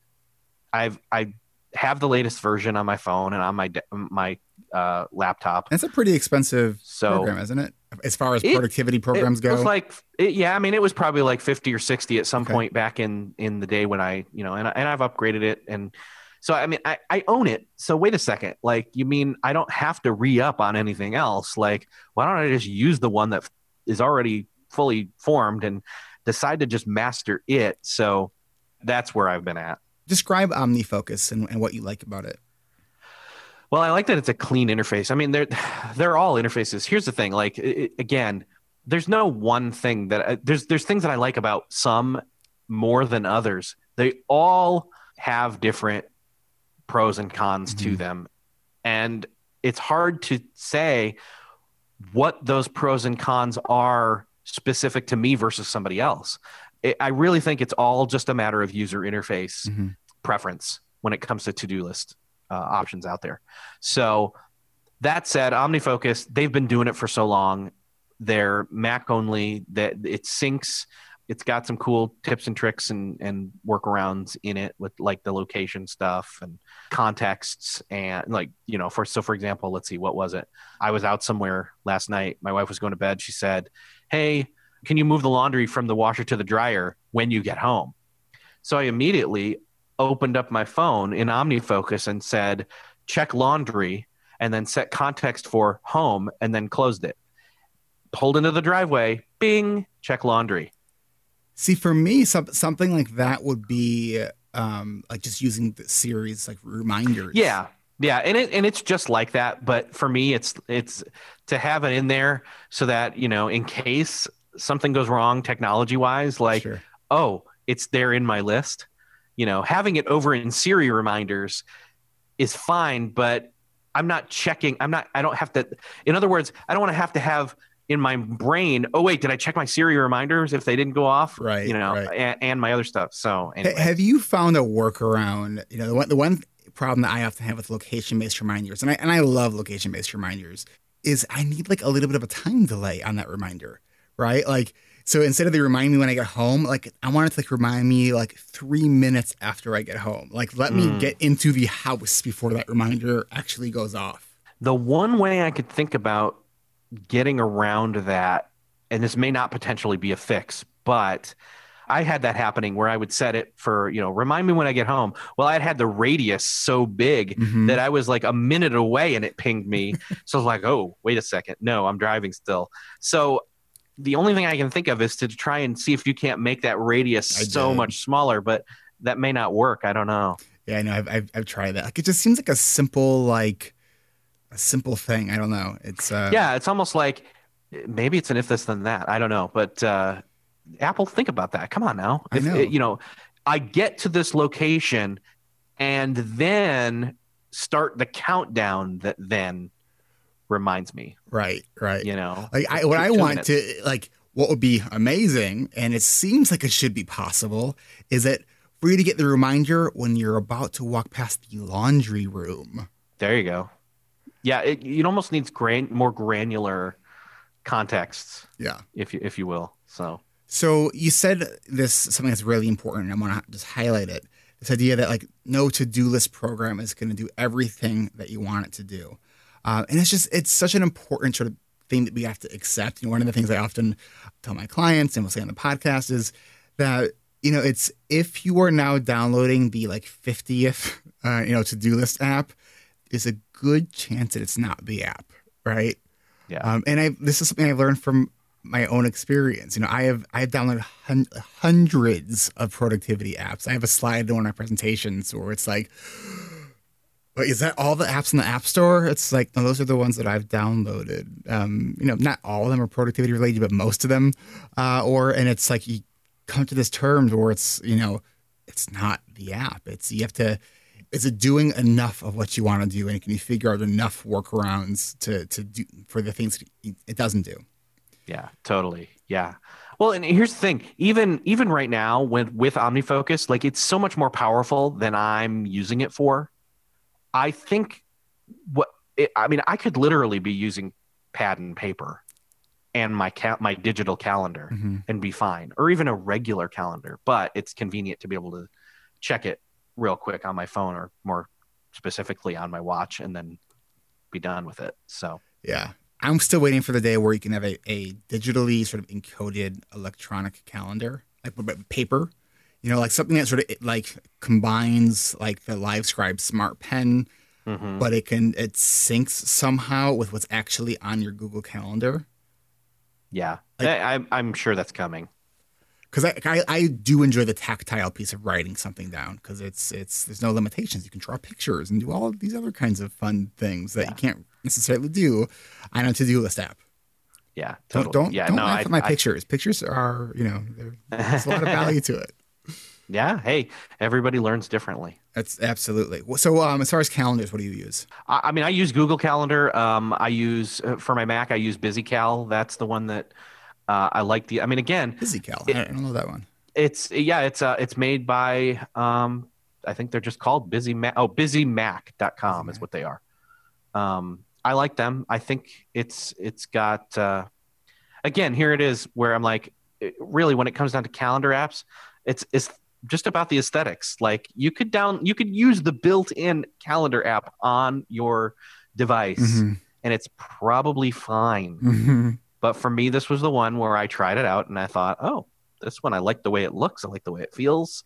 I've I have the latest version on my phone and on my my uh, laptop. That's a pretty expensive so, program, isn't it? As far as productivity programs it go, was like it, yeah, I mean, it was probably like fifty or sixty at some okay. point back in in the day when I you know, and and I've upgraded it, and so I mean, I I own it. So wait a second, like you mean I don't have to re up on anything else? Like why don't I just use the one that is already fully formed and decide to just master it? So that's where I've been at. Describe OmniFocus and, and what you like about it. Well, I like that it's a clean interface. I mean, they're they're all interfaces. Here's the thing: like it, again, there's no one thing that I, there's there's things that I like about some more than others. They all have different pros and cons to Mhm. them, and it's hard to say what those pros and cons are specific to me versus somebody else. It, I really think it's all just a matter of user interface Mhm. preference when it comes to to-do list uh, options out there. So that said, OmniFocus, they've been doing it for so long. They're Mac only. That it syncs. It's got some cool tips and tricks and and workarounds in it with like the location stuff and contexts and like you know for so for example, let's see what was it? I was out somewhere last night. My wife was going to bed. She said, "Hey, can you move the laundry from the washer to the dryer when you get home?" So I immediately opened up my phone in OmniFocus and said, check laundry, and then set context for home, and then closed it. Pulled into the driveway, bing, check laundry. See, for me, some, something like that would be um, like just using the Siri's like reminders. Yeah. Yeah, and it and it's just like that, but for me it's it's to have it in there so that, you know, in case something goes wrong technology wise, like Sure. oh, it's there in my list. You know, having it over in Siri reminders is fine, but I'm not checking. I'm not, I don't have to, in other words, I don't want to have to have in my brain, oh, wait, did I check my Siri reminders if they didn't go off? Right, You know, right. and, and my other stuff. So, anyway. Have you found a workaround? You know, the one, the one problem that I often have with location based reminders, and I, and I love location based reminders, is I need like a little bit of a time delay on that reminder, right? Like, so instead of they remind me when I get home, like I want it to like remind me like three minutes after I get home. Like, let me Mm. get into the house before that reminder actually goes off. The one way I could think about getting around that, and this may not potentially be a fix, but I had that happening where I would set it for, you know, remind me when I get home. Well, I'd had the radius so big Mhm. that I was like a minute away and it pinged me. so I was like, oh, wait a second. No, I'm driving still. So the only thing I can think of is to try and see if you can't make that radius I so did. much smaller, but that may not work. I don't know. Yeah, I know. I've, I've, I've tried that. Like, it just seems like a simple, like, a simple thing. I don't know. It's, uh, yeah, it's almost like maybe it's an if this then that. I don't know, but uh, Apple, think about that. Come on now. I If- know. you know, I get to this location and then start the countdown that then reminds me. right, right. You know, Like I, what I want minutes. to like, what would be amazing, and it seems like it should be possible, is that for you to get the reminder when you're about to walk past the laundry room. There you go. Yeah, it, it almost needs gran- more granular contexts, Yeah. if you if you will. So So you said this something that's really important, and I want to just highlight it. This idea that like no to-do list program is going to do everything that you want it to do, uh, and it's just it's such an important sort of thing that we have to accept. You know, one of the things I often tell my clients and we'll say on the podcast is that you know it's if you are now downloading the like 50th uh, you know to-do list app, there's a good chance that it's not the app, right? yeah, Um, and I this is something I learned from my own experience. You know, I have I have downloaded hun- hundreds of productivity apps. I have a slide in one of my presentations where it's like, Wait, is that all the apps in the App Store? It's like no, those are the ones that I've downloaded. Um, you know, not all of them are productivity related, but most of them. Uh, or and it's like you come to this terms where it's you know, it's not the app. It's you have to. Is it doing enough of what you want to do, and can you figure out enough workarounds to to do for the things it doesn't do? Yeah, totally. Yeah. Well, and here's the thing: even even right now, with with OmniFocus, like it's so much more powerful than I'm using it for. I think what it, I mean, I could literally be using pad and paper and my cal- my digital calendar Mhm. and be fine, or even a regular calendar. But it's convenient to be able to check it real quick on my phone, or more specifically on my watch, and then be done with it. So Yeah. I'm still waiting for the day where you can have a, a digitally sort of encoded electronic calendar, like paper. You know, like something that sort of like combines like the LiveScribe smart pen, mhm. but it can it syncs somehow with what's actually on your Google Calendar. yeah, Like- I, I'm I'm sure that's coming. Because I, I I do enjoy the tactile piece of writing something down because it's it's there's no limitations. You can draw pictures and do all of these other kinds of fun things that you can't necessarily do on a to do list app. Yeah, Don't totally. don't, yeah, don't no, laugh I, at my I- pictures. Pictures are you know there's a lot of value to it. yeah, hey, everybody learns differently. That's absolutely. So um, as far as calendars, what do you use? I, I mean, I use Google Calendar. Um, I use uh, for my Mac. I use BusyCal. That's the one that uh, I like. The I mean, again, BusyCal. It- I don't know that one. it's yeah, it's uh, it's made by um, I think they're just called Busy Mac. Oh, BusyMac.com is what they are. Um, I like them. I think it's it's got uh, again here it is where I'm like it- really when it comes down to calendar apps, it's it's just about the aesthetics. Like you could down you could use the built-in calendar app on your device Mhm. and it's probably fine. Mhm. But for me, this was the one where I tried it out and I thought, oh, this one I like the way it looks. I like the way it feels.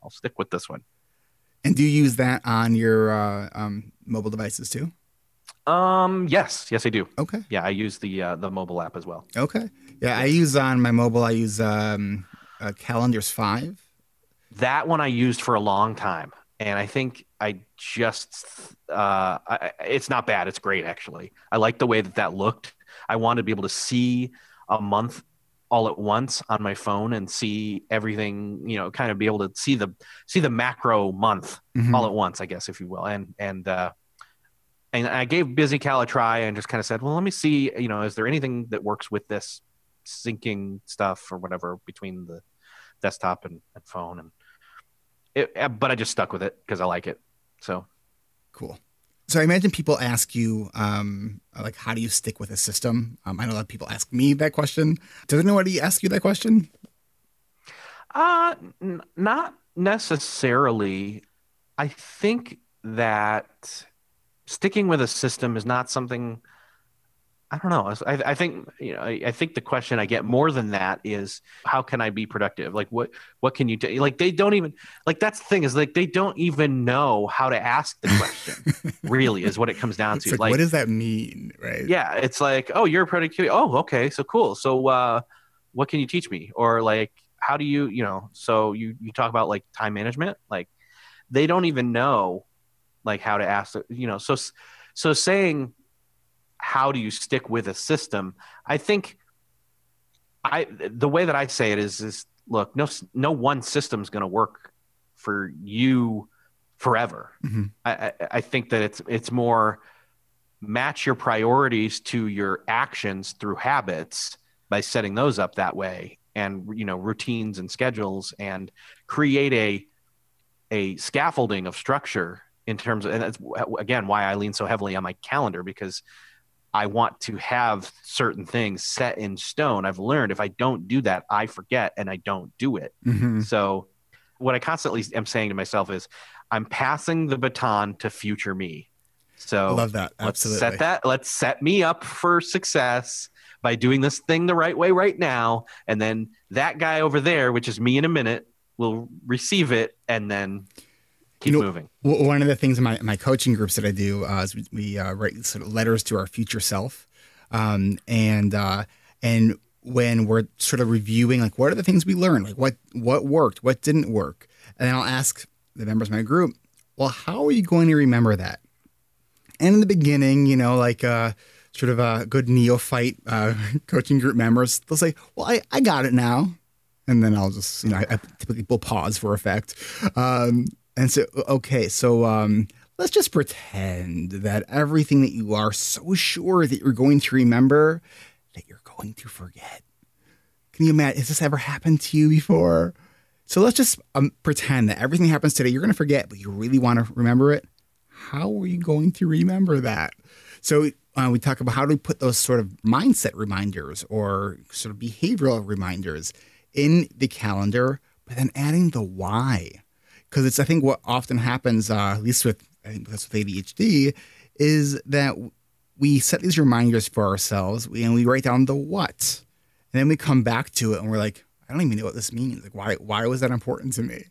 I'll stick with this one. And do you use that on your uh, um, mobile devices too? Um, yes, yes, I do. Okay. Yeah, I use the uh, the mobile app as well. Okay. Yeah, I use on my mobile. I use um, uh, Calendars Five. That one I used for a long time, and I think I just uh, I, it's not bad. It's great actually. I like the way that that looked. I wanted to be able to see a month all at once on my phone and see everything. You know, kind of be able to see the see the macro month Mhm. all at once, I guess, if you will. And and uh, and I gave Busy Cal a try and just kind of said, well, let me see, you know, is there anything that works with this syncing stuff or whatever between the desktop and, and phone and it, but I just stuck with it because I like it. So Cool. So I imagine people ask you, um, like, how do you stick with a system? Um, I know a lot of people ask me that question. Does anybody ask you that question? Uh, n- not necessarily. I think that sticking with a system is not something. I don't know. I, I think you know. I, I think the question I get more than that is how can I be productive? Like what what can you do? Like they don't even like that's the thing is like they don't even know how to ask the question. really, is what it comes down It's to. like, what does that mean, right? yeah it's like oh you're a productivity oh okay so cool so uh what can you teach me or like how do you you know so you you talk about like time management like they don't even know like how to ask you know so so saying how do you stick with a system i think i the way that i say it is is look no no one system's going to work for you forever Mhm. I, I i think that it's it's more match your priorities to your actions through habits by setting those up that way and you know routines and schedules and create a a scaffolding of structure in terms of and that's again why I lean so heavily on my calendar because I want to have certain things set in stone. I've learned if I don't do that, I forget and I don't do it. Mhm. So what I constantly am saying to myself is I'm passing the baton to future me. So I love that. let's Absolutely. set that let's set me up for success by doing this thing the right way right now and then that guy over there which is me in a minute will receive it and then keep You know, moving One of the things in my, my coaching groups that I do uh, is we, we uh, write sort of letters to our future self, um, and uh, and when we're sort of reviewing like what are the things we learned, like what what worked, what didn't work, and then I'll ask the members of my group, well, how are you going to remember that? And in the beginning, you know, like uh, sort of a good neophyte uh, coaching group members, they'll say, well, I, I got it now. And then I'll just, you know, I, I typically will pause for effect. Um, and so, okay, so um, let's just pretend that everything that you are so sure that you're going to remember, that you're going to forget. Can you imagine? Has this ever happened to you before? So let's just um, pretend that everything happens today, you're going to forget, but you really want to remember it. How are you going to remember that? So uh, we talk about how do we put those sort of mindset reminders or sort of behavioral reminders in the calendar, but then adding the why. Because it's, I think, what often happens, uh, at least with, I think that's with ADHD, is that we set these reminders for ourselves and we write down the what. And then we come back to it and we're like, I don't even know what this means. Like, why, why was that important to me?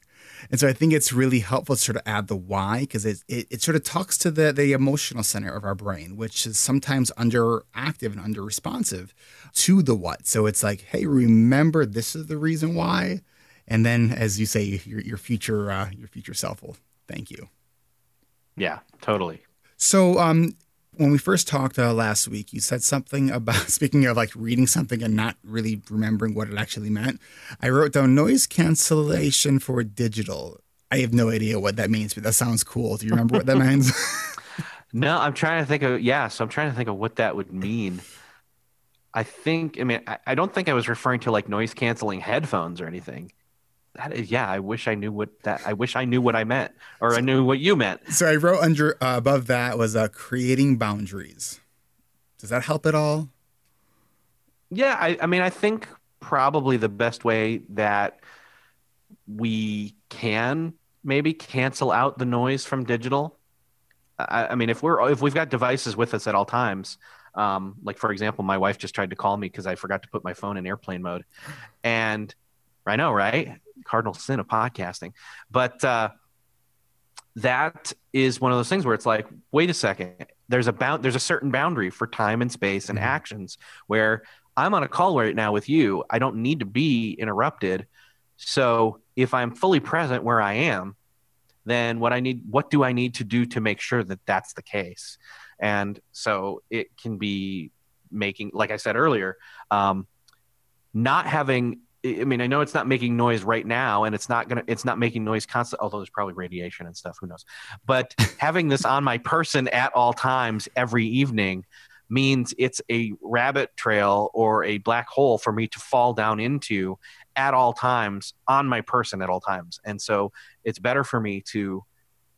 And so I think it's really helpful to sort of add the why because it, it, it sort of talks to the, the emotional center of our brain, which is sometimes underactive and under responsive to the what. So it's like, hey, remember this is the reason why. And then, as you say, your, your future uh, your future self will thank you. yeah totally So, um, when we first talked uh, last week, you said something about speaking of like reading something and not really remembering what it actually meant. I wrote down noise cancellation for digital. I have no idea what that means, but that sounds cool. Do you remember what that means? No, I'm trying to think of yeah. So I'm trying to think of what that would mean. I think I mean I, I don't think I was referring to like noise canceling headphones or anything. That is yeah. I wish I knew what that. I wish I knew what I meant or I knew what you meant. so I wrote under uh, above that was uh, creating boundaries. Does that help at all? Yeah, I, I mean I think probably the best way that we can maybe cancel out the noise from digital. I, I mean, if we're if we've got devices with us at all times, um, like for example, my wife just tried to call me because I forgot to put my phone in airplane mode, and I know, right? Cardinal sin of podcasting, but uh, that is one of those things where it's like, wait a second, there's a bound, there's a certain boundary for time and space and actions where I'm on a call right now with you. I don't need to be interrupted. So if I'm fully present where I am, then what I need, what do I need to do to make sure that that's the case? And so it can be making, like I said earlier, um, not having. I mean, I know it's not making noise right now, and it's not gonna, it's not making noise constant. Although there's probably radiation and stuff, who knows? But having this on my person at all times, every evening, means it's a rabbit trail or a black hole for me to fall down into at all times on my person at all times. And so it's better for me to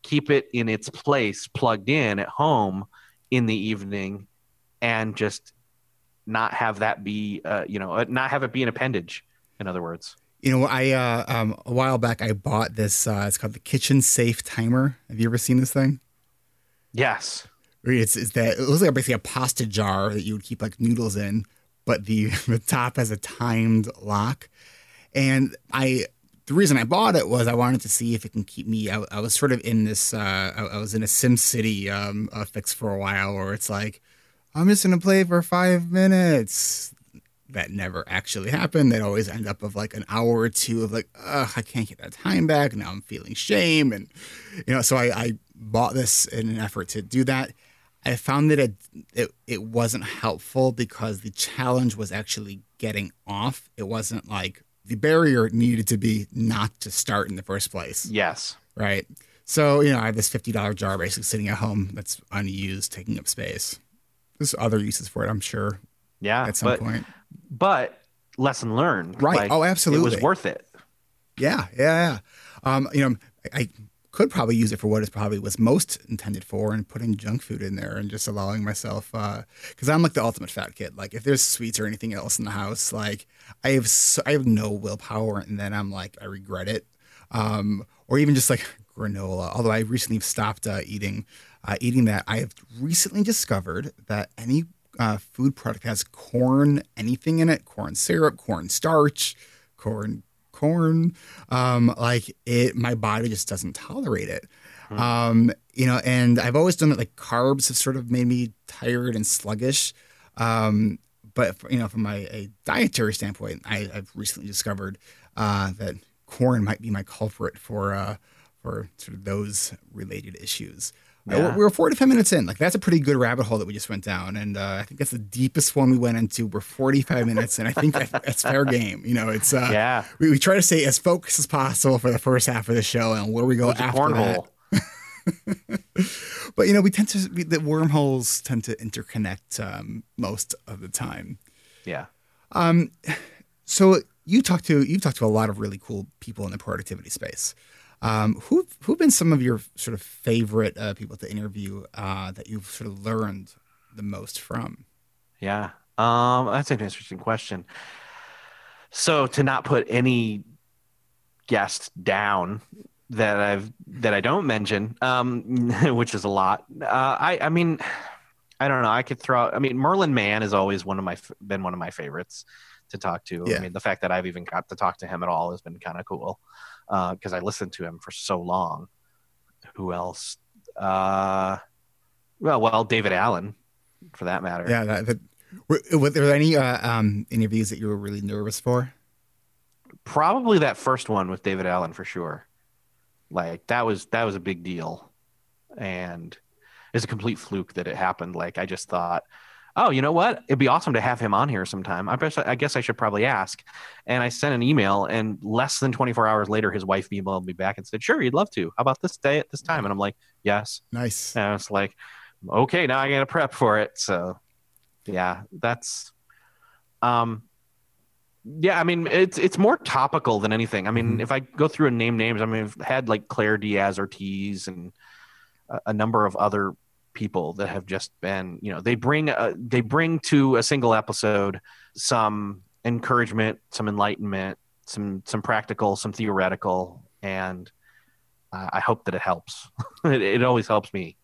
keep it in its place plugged in at home in the evening and just not have that be uh, you know uh, not have it be an appendage in other words You know, I uh, um, a while back I bought this. Uh, it's called the Kitchen Safe Timer. Have you ever seen this thing? yes It's, it's that it looks like basically a pasta jar that you would keep like noodles in, but the the top has a timed lock. And I the reason I bought it was I wanted to see if it can keep me. I, I was sort of in this. Uh, I, I was in a Sim City um, fix for a while, where it's like I'm just gonna play for five minutes. That never actually happened. They'd always end up of like an hour or two of like, ugh, I can't get that time back. Now I'm feeling shame, and you know, so I, I bought this in an effort to do that. I found that it, it it wasn't helpful because the challenge was actually getting off. It wasn't like the barrier needed to be not to start in the first place, yes right? So you know, I have this fifty dollar jar basically sitting at home that's unused, taking up space. There's other uses for it, I'm sure, yeah at some but point. but lesson learned Right. Oh, absolutely. it was worth it Yeah, yeah, yeah. Um, you know, I, I could probably use it for what it probably was most intended for, and putting junk food in there and just allowing myself, because I'm like the ultimate fat kid. Like if there's sweets or anything else in the house, like I have, so, I have no willpower, and then I'm like, I regret it. Um, or even just like granola. Although I recently stopped uh, eating, uh, eating that. I have recently discovered that any uh, food product has corn, anything in it, corn syrup, corn starch, corn corn um like it my body just doesn't tolerate it. Um you know and i've always done it like carbs have sort of made me tired and sluggish. Um but you know from my a dietary standpoint I, i've recently discovered uh that corn might be my culprit for uh for sort of those related issues Uh, Yeah. we're 45 minutes in like that's a pretty good rabbit hole that we just went down and uh, i think that's the deepest one we went into we're 45 minutes and i think that, that's fair game you know it's uh yeah we, we try to stay as focused as possible for the first half of the show and where we go It's after that. cornhole But you know, we tend to we, the wormholes tend to interconnect um, most of the time. yeah Um, so you talk to you've talked to a lot of really cool people in the productivity space. Um, who who've been some of your sort of favorite uh, people to interview uh, that you've sort of learned the most from? Yeah. Um, that's an interesting question. So to not put any guest down that I've that I don't mention, um, which is a lot. Uh, I I mean, I don't know. I could throw. I mean, Merlin Mann is always one of my been one of my favorites to talk to. Yeah. I mean, the fact that I've even got to talk to him at all has been kind of cool because I listened to him for so long. Who else? Uh, well, well, David Allen, for that matter. Yeah, that, that, were, were there any uh, um, interviews that you were really nervous for? probably that first one with David Allen for sure. Like that was that was a big deal, and it's a complete fluke that it happened. Like I just thought, oh, you know what? It'd be awesome to have him on here sometime. I guess I guess I should probably ask. And I sent an email, and less than 24 hours later, his wife emailed me back and said, "Sure, you'd love to. How about this day at this time?" And I'm like, "Yes." Nice. And I was like, "Okay, now I got to prep for it." So, yeah, that's, um, yeah. I mean, it's it's more topical than anything. I mean, Mhm. if I go through and name names, I mean, I've had like Claire Diaz Ortiz and a, a number of other people that have just been you know they bring a, they bring to a single episode some encouragement some enlightenment some some practical some theoretical and uh, i hope that it helps it, it always helps me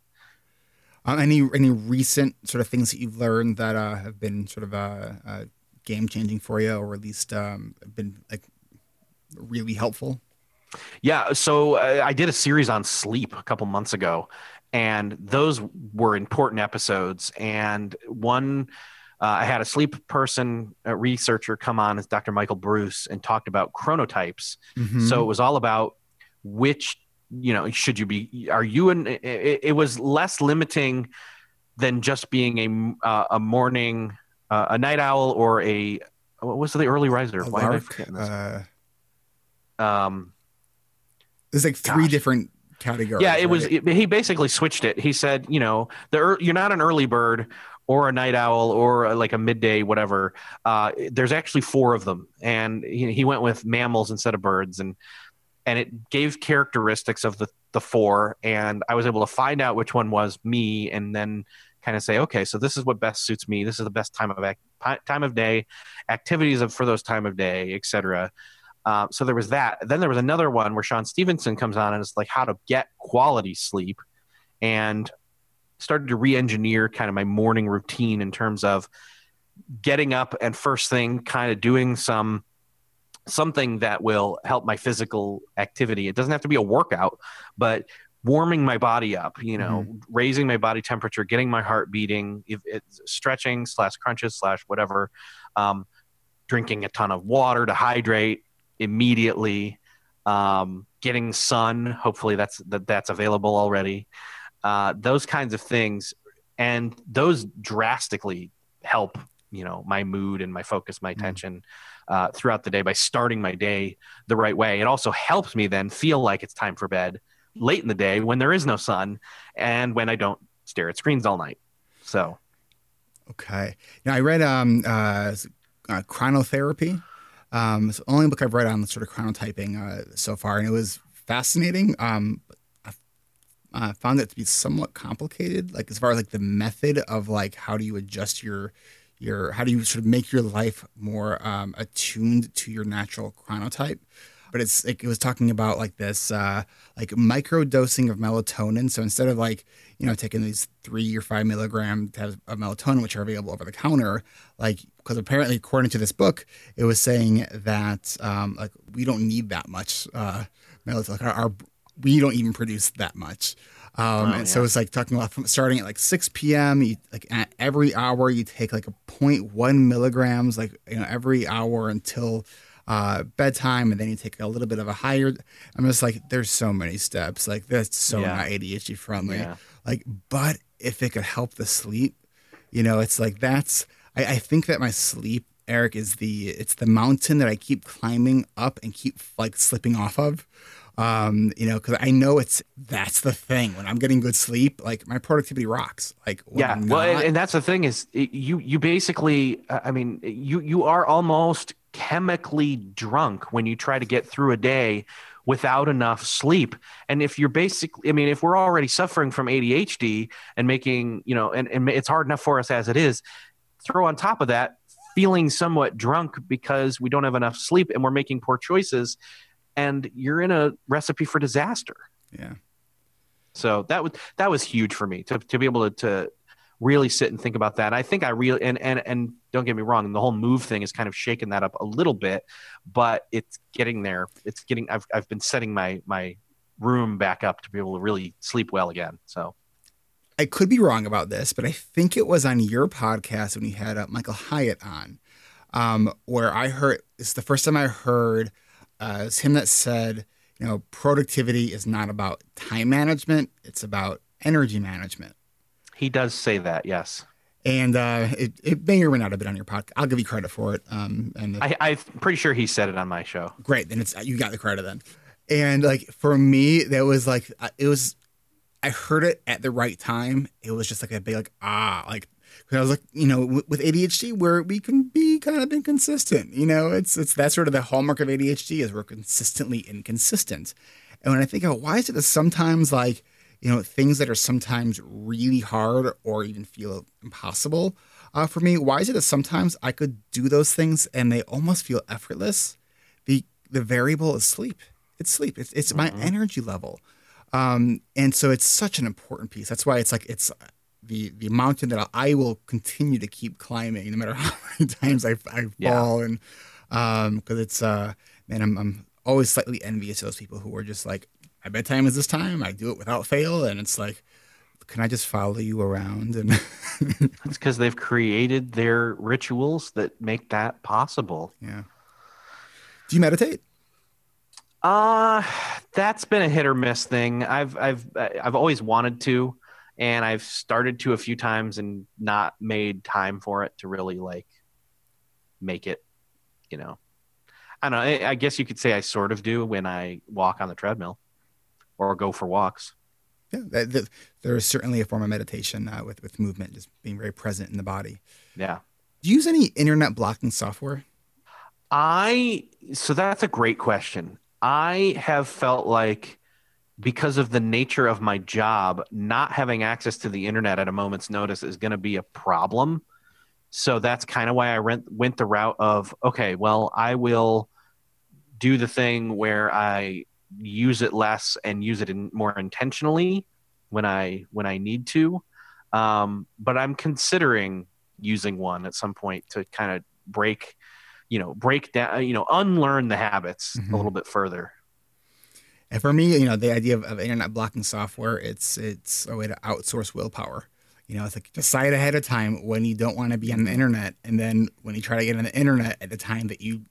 Um, any any recent sort of things that you've learned that uh, have been sort of uh, uh, game changing for you, or at least um, been like really helpful? Yeah, so uh, I did a series on sleep a couple months ago, and those were important episodes. And one, uh, I had a sleep person, a researcher, come on as Dr. Michael Breus and talked about chronotypes. Mhm. So it was all about which, you know, should you be? Are you in? It, it was less limiting than just being a uh, a morning, uh, a night owl, or a what was the early riser? Why am I lark. forgetting this? Uh, Um, there's like three Gosh. different yeah, it was. It, he basically switched it. He said, you know, the you're not an early bird or a night owl or a, like a midday whatever. Uh, there's actually four of them, and he, he went with mammals instead of birds, and and it gave characteristics of the the four, and I was able to find out which one was me, and then kind of say, okay, so this is what best suits me. This is the best time of time of day, activities of, for those time of day, etc. Uh, so there was that. Then there was another one where Shawn Stevenson comes on and it's like how to get quality sleep, and started to re-engineer kind of my morning routine in terms of getting up and first thing kind of doing some something that will help my physical activity. It doesn't have to be a workout, but warming my body up, you know, raising my body temperature, getting my heart beating, if it's stretching slash crunches slash whatever, um, drinking a ton of water to hydrate immediately, um, getting sun. Hopefully that's that that's available already. Uh, those kinds of things, and those drastically help you know my mood and my focus, my attention uh, throughout the day by starting my day the right way. It also helps me then feel like it's time for bed late in the day when there is no sun and when I don't stare at screens all night. So Okay. Now I read um uh, uh chronotherapy. Um, it's the only book I've read on sort of chronotyping uh, so far, and it was fascinating. Um, I uh, found it to be somewhat complicated, like as far as like the method of like how do you adjust your your how do you sort of make your life more um, attuned to your natural chronotype. But it's like it was talking about like this uh, like micro dosing of melatonin. So instead of like you know taking these three or five milligram tabs of melatonin, which are available over the counter, like because apparently according to this book, it was saying that um, like we don't need that much uh, melatonin. Like our, our we don't even produce that much. Um, Oh, and so yeah. it's like talking about from starting at like 6 p.m. You like at every hour you take like a 0.1 milligrams, like you know every hour until uh, bedtime, and then you take a little bit of a higher. I'm just like, there's so many steps. Like that's so Yeah. not ADHD friendly. Yeah. Like, but if it could help the sleep, you know, it's like that's. I, I think that my sleep, Erik, is the it's the mountain that I keep climbing up and keep like slipping off of. Um, you know, because I know it's that's the thing. When I'm getting good sleep, like my productivity rocks. Like when yeah, I'm well, and, and that's the thing is you you basically, uh, I mean, you you are almost chemically drunk when you try to get through a day without enough sleep. And if you're basically, I mean, if we're already suffering from ADHD and making, you know, and, and it's hard enough for us as it is, throw on top of that feeling somewhat drunk because we don't have enough sleep and we're making poor choices, and you're in a recipe for disaster. yeah. So that was that was huge for me to to be able to, to really sit and think about that. I think I really and and and don't get me wrong, the whole move thing is kind of shaken that up a little bit, but it's getting there. It's getting. I've I've been setting my my room back up to be able to really sleep well again. So I could be wrong about this, but I think it was on your podcast when you had uh, Michael Hyatt on, um, where I heard it's the first time I heard uh, it's him that said, you know, productivity is not about time management; it's about energy management. He does say that, yes. And uh, it, it may or may not have been on your podcast. I'll give you credit for it. Um, and I, I'm pretty sure he said it on my show. great, then it's you got the credit then. And like for me, that was like it was. I heard it at the right time. It was just like a big like ah like 'cause I was like you know with, with ADHD where we can be kind of inconsistent. You know, it's it's that sort of the hallmark of ADHD is we're consistently inconsistent. And when I think of why is it that sometimes like you know things that are sometimes really hard or even feel impossible uh, for me, why is it that sometimes I could do those things and they almost feel effortless? The the variable is sleep. It's sleep. It's it's my energy level. Um, and so it's such an important piece. That's why it's like it's the the mountain that I will continue to keep climbing no matter how many times I, I Yeah. fall and um because it's uh man I'm I'm always slightly envious of those people who are just like my bedtime is this time I do it without fail and it's like can I just follow you around and It's because they've created their rituals that make that possible. yeah do you meditate Uh that's been a hit or miss thing. I've I've I've always wanted to, and I've started to a few times and not made time for it to really like make it. You know, I don't know. I, I guess you could say I sort of do when I walk on the treadmill or go for walks. yeah that, that, there is certainly a form of meditation uh, with with movement just being very present in the body Yeah. do you use any internet blocking software I so that's a great question. I have felt like because of the nature of my job, not having access to the internet at a moment's notice is going to be a problem. So that's kind of why I went went the route of okay, well, I will do the thing where I use it less and use it in more intentionally when I when I need to. Um, but I'm considering using one at some point to kind of break you know break down you know unlearn the habits Mhm. a little bit further And for me, you know, the idea of, of internet blocking software, it's it's a way to outsource willpower. You know, it's like decide ahead of time when you don't want to be on the internet, and then when you try to get on the internet at the time that you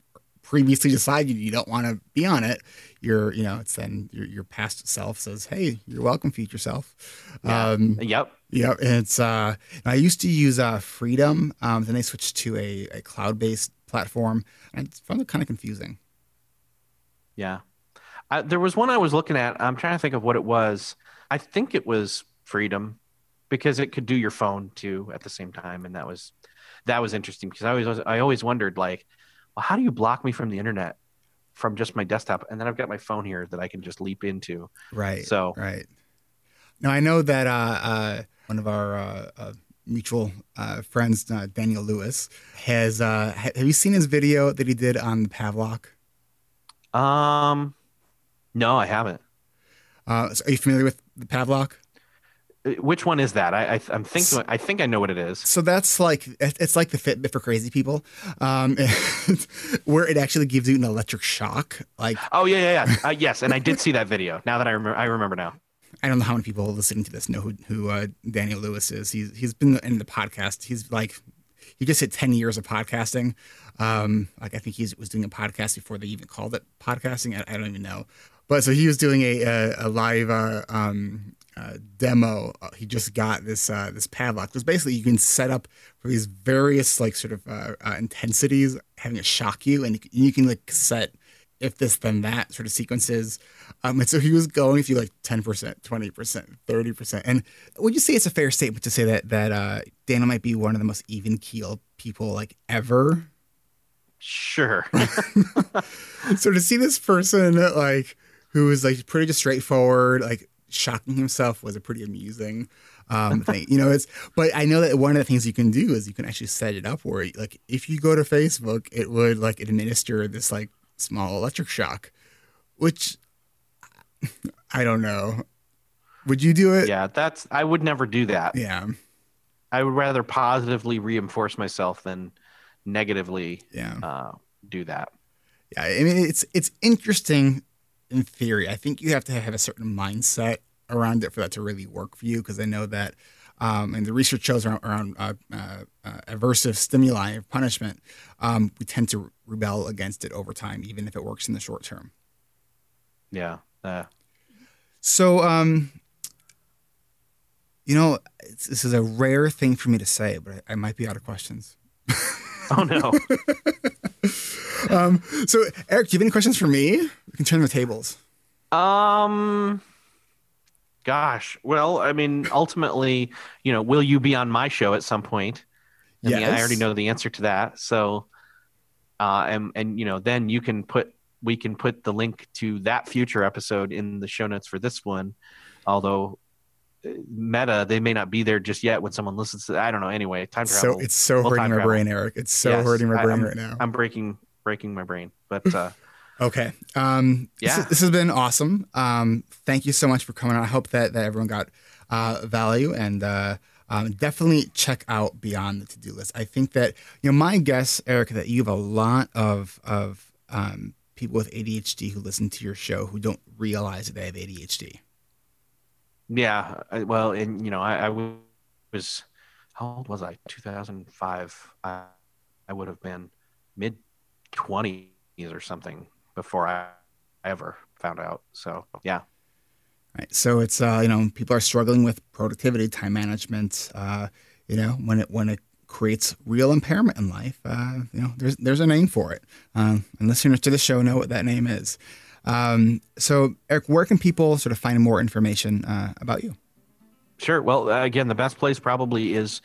previously decided you don't want to be on it, your you know, it's then your your past self says, "Hey, you're welcome, future self." Yeah. Um, yep yeah, it's. Uh, I used to use uh, Freedom, um, then they switched to a, a cloud-based platform, and it's found it kind of confusing. yeah I, there was one i was looking at i'm trying to think of what it was i think it was freedom because it could do your phone too at the same time and that was that was interesting because i always i always wondered like well how do you block me from the internet from just my desktop and then i've got my phone here that i can just leap into Right. So- right. Now I know that uh, uh, one of our uh, uh, mutual uh, friends, uh, Daniel Lewis, has. Uh, ha- have you seen his video that he did on the Pavlok? um no i haven't Uh, so are you familiar with the Pavlok? Which one is that i, I i'm thinking i think i know what it is So that's like it's like the Fitbit for crazy people, um, where it actually gives you an electric shock. Like oh yeah yeah yeah uh, yes and i did see that video now that i remember i remember now I don't know how many people listening to this know who, who uh, Daniel Lewis is. He's he's been in the podcast. He's like he just hit ten years of podcasting. Um, like I think he was doing a podcast before they even called it podcasting. I, I don't even know. But so he was doing a a, a live uh, um, uh, demo. He just got this uh, this Pavlok. Because basically you can set up for these various like sort of uh, uh, intensities, having it shock you, and you can like set if this then that sort of sequences. Um, and so he was going through like ten percent, twenty percent, thirty percent. And would you say it's a fair statement to say that that uh, Dana might be one of the most even keeled people like ever? sure so to see this person like who is like pretty just straightforward, like shocking himself was a pretty amusing um thing. You know, it's but I know that one of the things you can do is you can actually set it up where like if you go to Facebook, it would like administer this like small electric shock, which I don't know. Would you do it? yeah that's i would never do that Yeah. I would rather positively reinforce myself than negatively Yeah. uh, do that. Yeah, I mean it's it's interesting in theory. I think you have to have a certain mindset around it for that to really work for you. Because I know that, um, and the research shows around, around uh, uh, uh, aversive stimuli of punishment, um, we tend to rebel against it over time, even if it works in the short term. Yeah. Uh, So, um, You know, this is a rare thing for me to say, but I, I might be out of questions. oh no. um, so, Erik, do you have any questions for me? We can turn the tables. Um, gosh. Well, I mean, ultimately, you know, will you be on my show at some point? I yes. mean, I already know the answer to that. So, uh, and and you know, then you can put we can put the link to that future episode in the show notes for this one. Although uh, meta they may not be there just yet when someone listens to i don't know anyway time travel so it's so well, hurting my travel. brain erik it's so yes, hurting my brain I, right now i'm breaking breaking my brain but uh okay um yeah. this, this, has been awesome. Um thank you so much for coming. On i hope that that everyone got uh value and uh um, definitely check out beyond the to-do list. I think that you know my guess erik that you have a lot of of um, people with adhd who listen to your show who don't realize that they have adhd yeah, I, well, and you know, I, I, was how old was I? 2005. I, I would have been mid 20s or something before I ever found out. So yeah. Right. So it's uh, you know people are struggling with productivity, time management. Uh, you know when it when it creates real impairment in life. Uh, you know there's there's a name for it. Um, and listeners to the show know what that name is. Um, so, Erik, where can people sort of find more information uh, about you? Sure. Well, uh, again, the best place probably is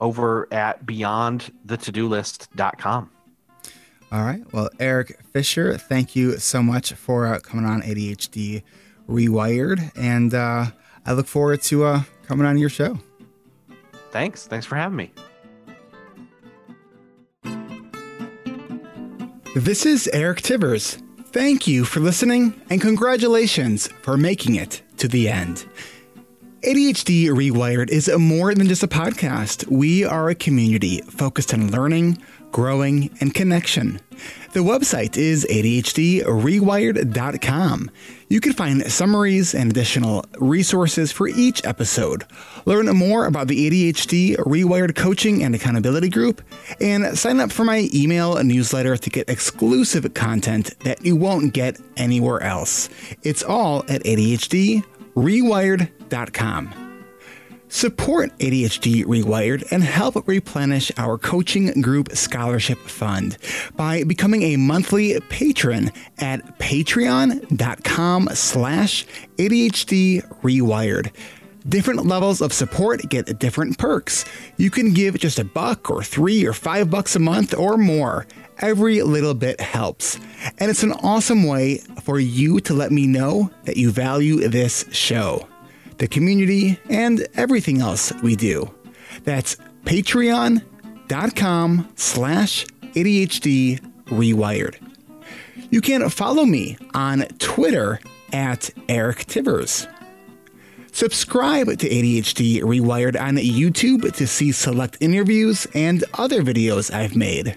over at beyondthetodolist.com. All right. Well, Erik Fisher, thank you so much for uh, coming on ADHD Rewired. And uh, I look forward to uh, coming on your show. Thanks. Thanks for having me. This is Eric Tivers. Thank you for listening, and congratulations for making it to the end. ADHD Rewired is more than just a podcast. We are a community focused on learning, growing, and connection. The website is ADHDrewired.com. You can find summaries and additional resources for each episode. Learn more about the ADHD Rewired Coaching and Accountability Group, and sign up for my email newsletter to get exclusive content that you won't get anywhere else. It's all at ADHDrewired.com. Support ADHD Rewired and help replenish our coaching group scholarship fund by becoming a monthly patron at patreon.com slash ADHD Rewired. Different levels of support get different perks. You can give just a buck or three or five bucks a month or more. Every little bit helps. And it's an awesome way for you to let me know that you value this show the community, and everything else we do. That's patreon.com slash ADHD Rewired. You can follow me on Twitter at Eric Tivers. Subscribe to ADHD Rewired on YouTube to see select interviews and other videos I've made.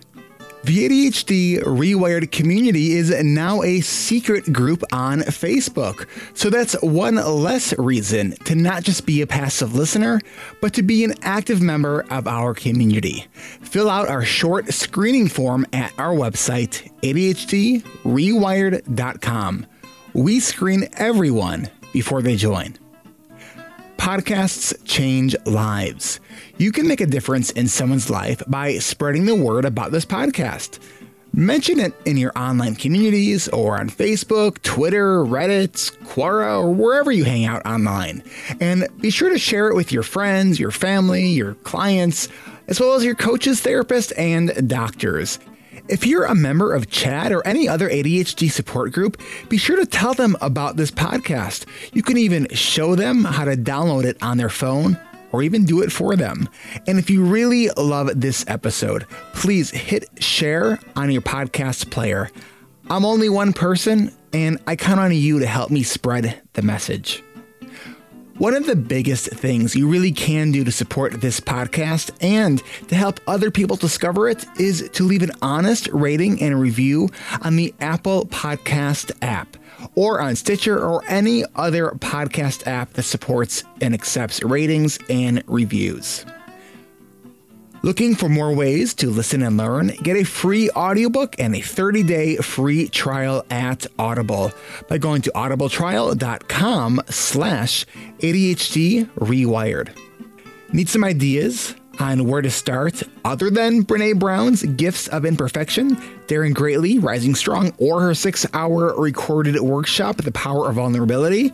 The ADHD Rewired community is now a secret group on Facebook. So that's one less reason to not just be a passive listener, but to be an active member of our community. Fill out our short screening form at our website, ADHDrewired.com. We screen everyone before they join. Podcasts change lives. You can make a difference in someone's life by spreading the word about this podcast. Mention it in your online communities or on Facebook, Twitter, Reddit, Quora, or wherever you hang out online. And be sure to share it with your friends, your family, your clients, as well as your coaches, therapists, and doctors. If you're a member of CHADD or any other ADHD support group, be sure to tell them about this podcast. You can even show them how to download it on their phone or even do it for them. And if you really love this episode, please hit share on your podcast player. I'm only one person, and I count on you to help me spread the message. One of the biggest things you really can do to support this podcast and to help other people discover it is to leave an honest rating and review on the Apple Podcast app or on Stitcher or any other podcast app that supports and accepts ratings and reviews. Looking for more ways to listen and learn? Get a free audiobook and a 30-day free trial at Audible by going to audibletrial.com slash ADHD Rewired. Need some ideas on where to start other than Brene Brown's Gifts of Imperfection, Daring Greatly, Rising Strong, or her six-hour recorded workshop, The Power of Vulnerability?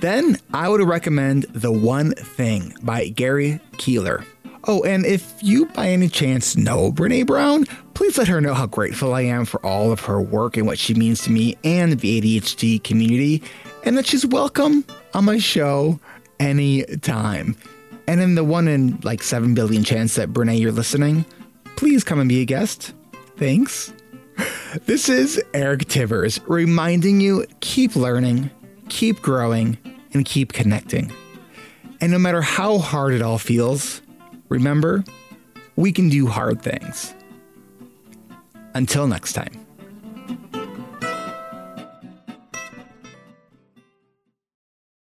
Then I would recommend The One Thing by Gary Keller. Oh, and if you by any chance know Brene Brown, please let her know how grateful I am for all of her work and what she means to me and the ADHD community, and that she's welcome on my show anytime. And in the one in like 7 billion chance that Brene, you're listening, please come and be a guest. Thanks. This is Eric Tivers reminding you keep learning, keep growing, and keep connecting. And no matter how hard it all feels, Remember, we can do hard things. Until next time.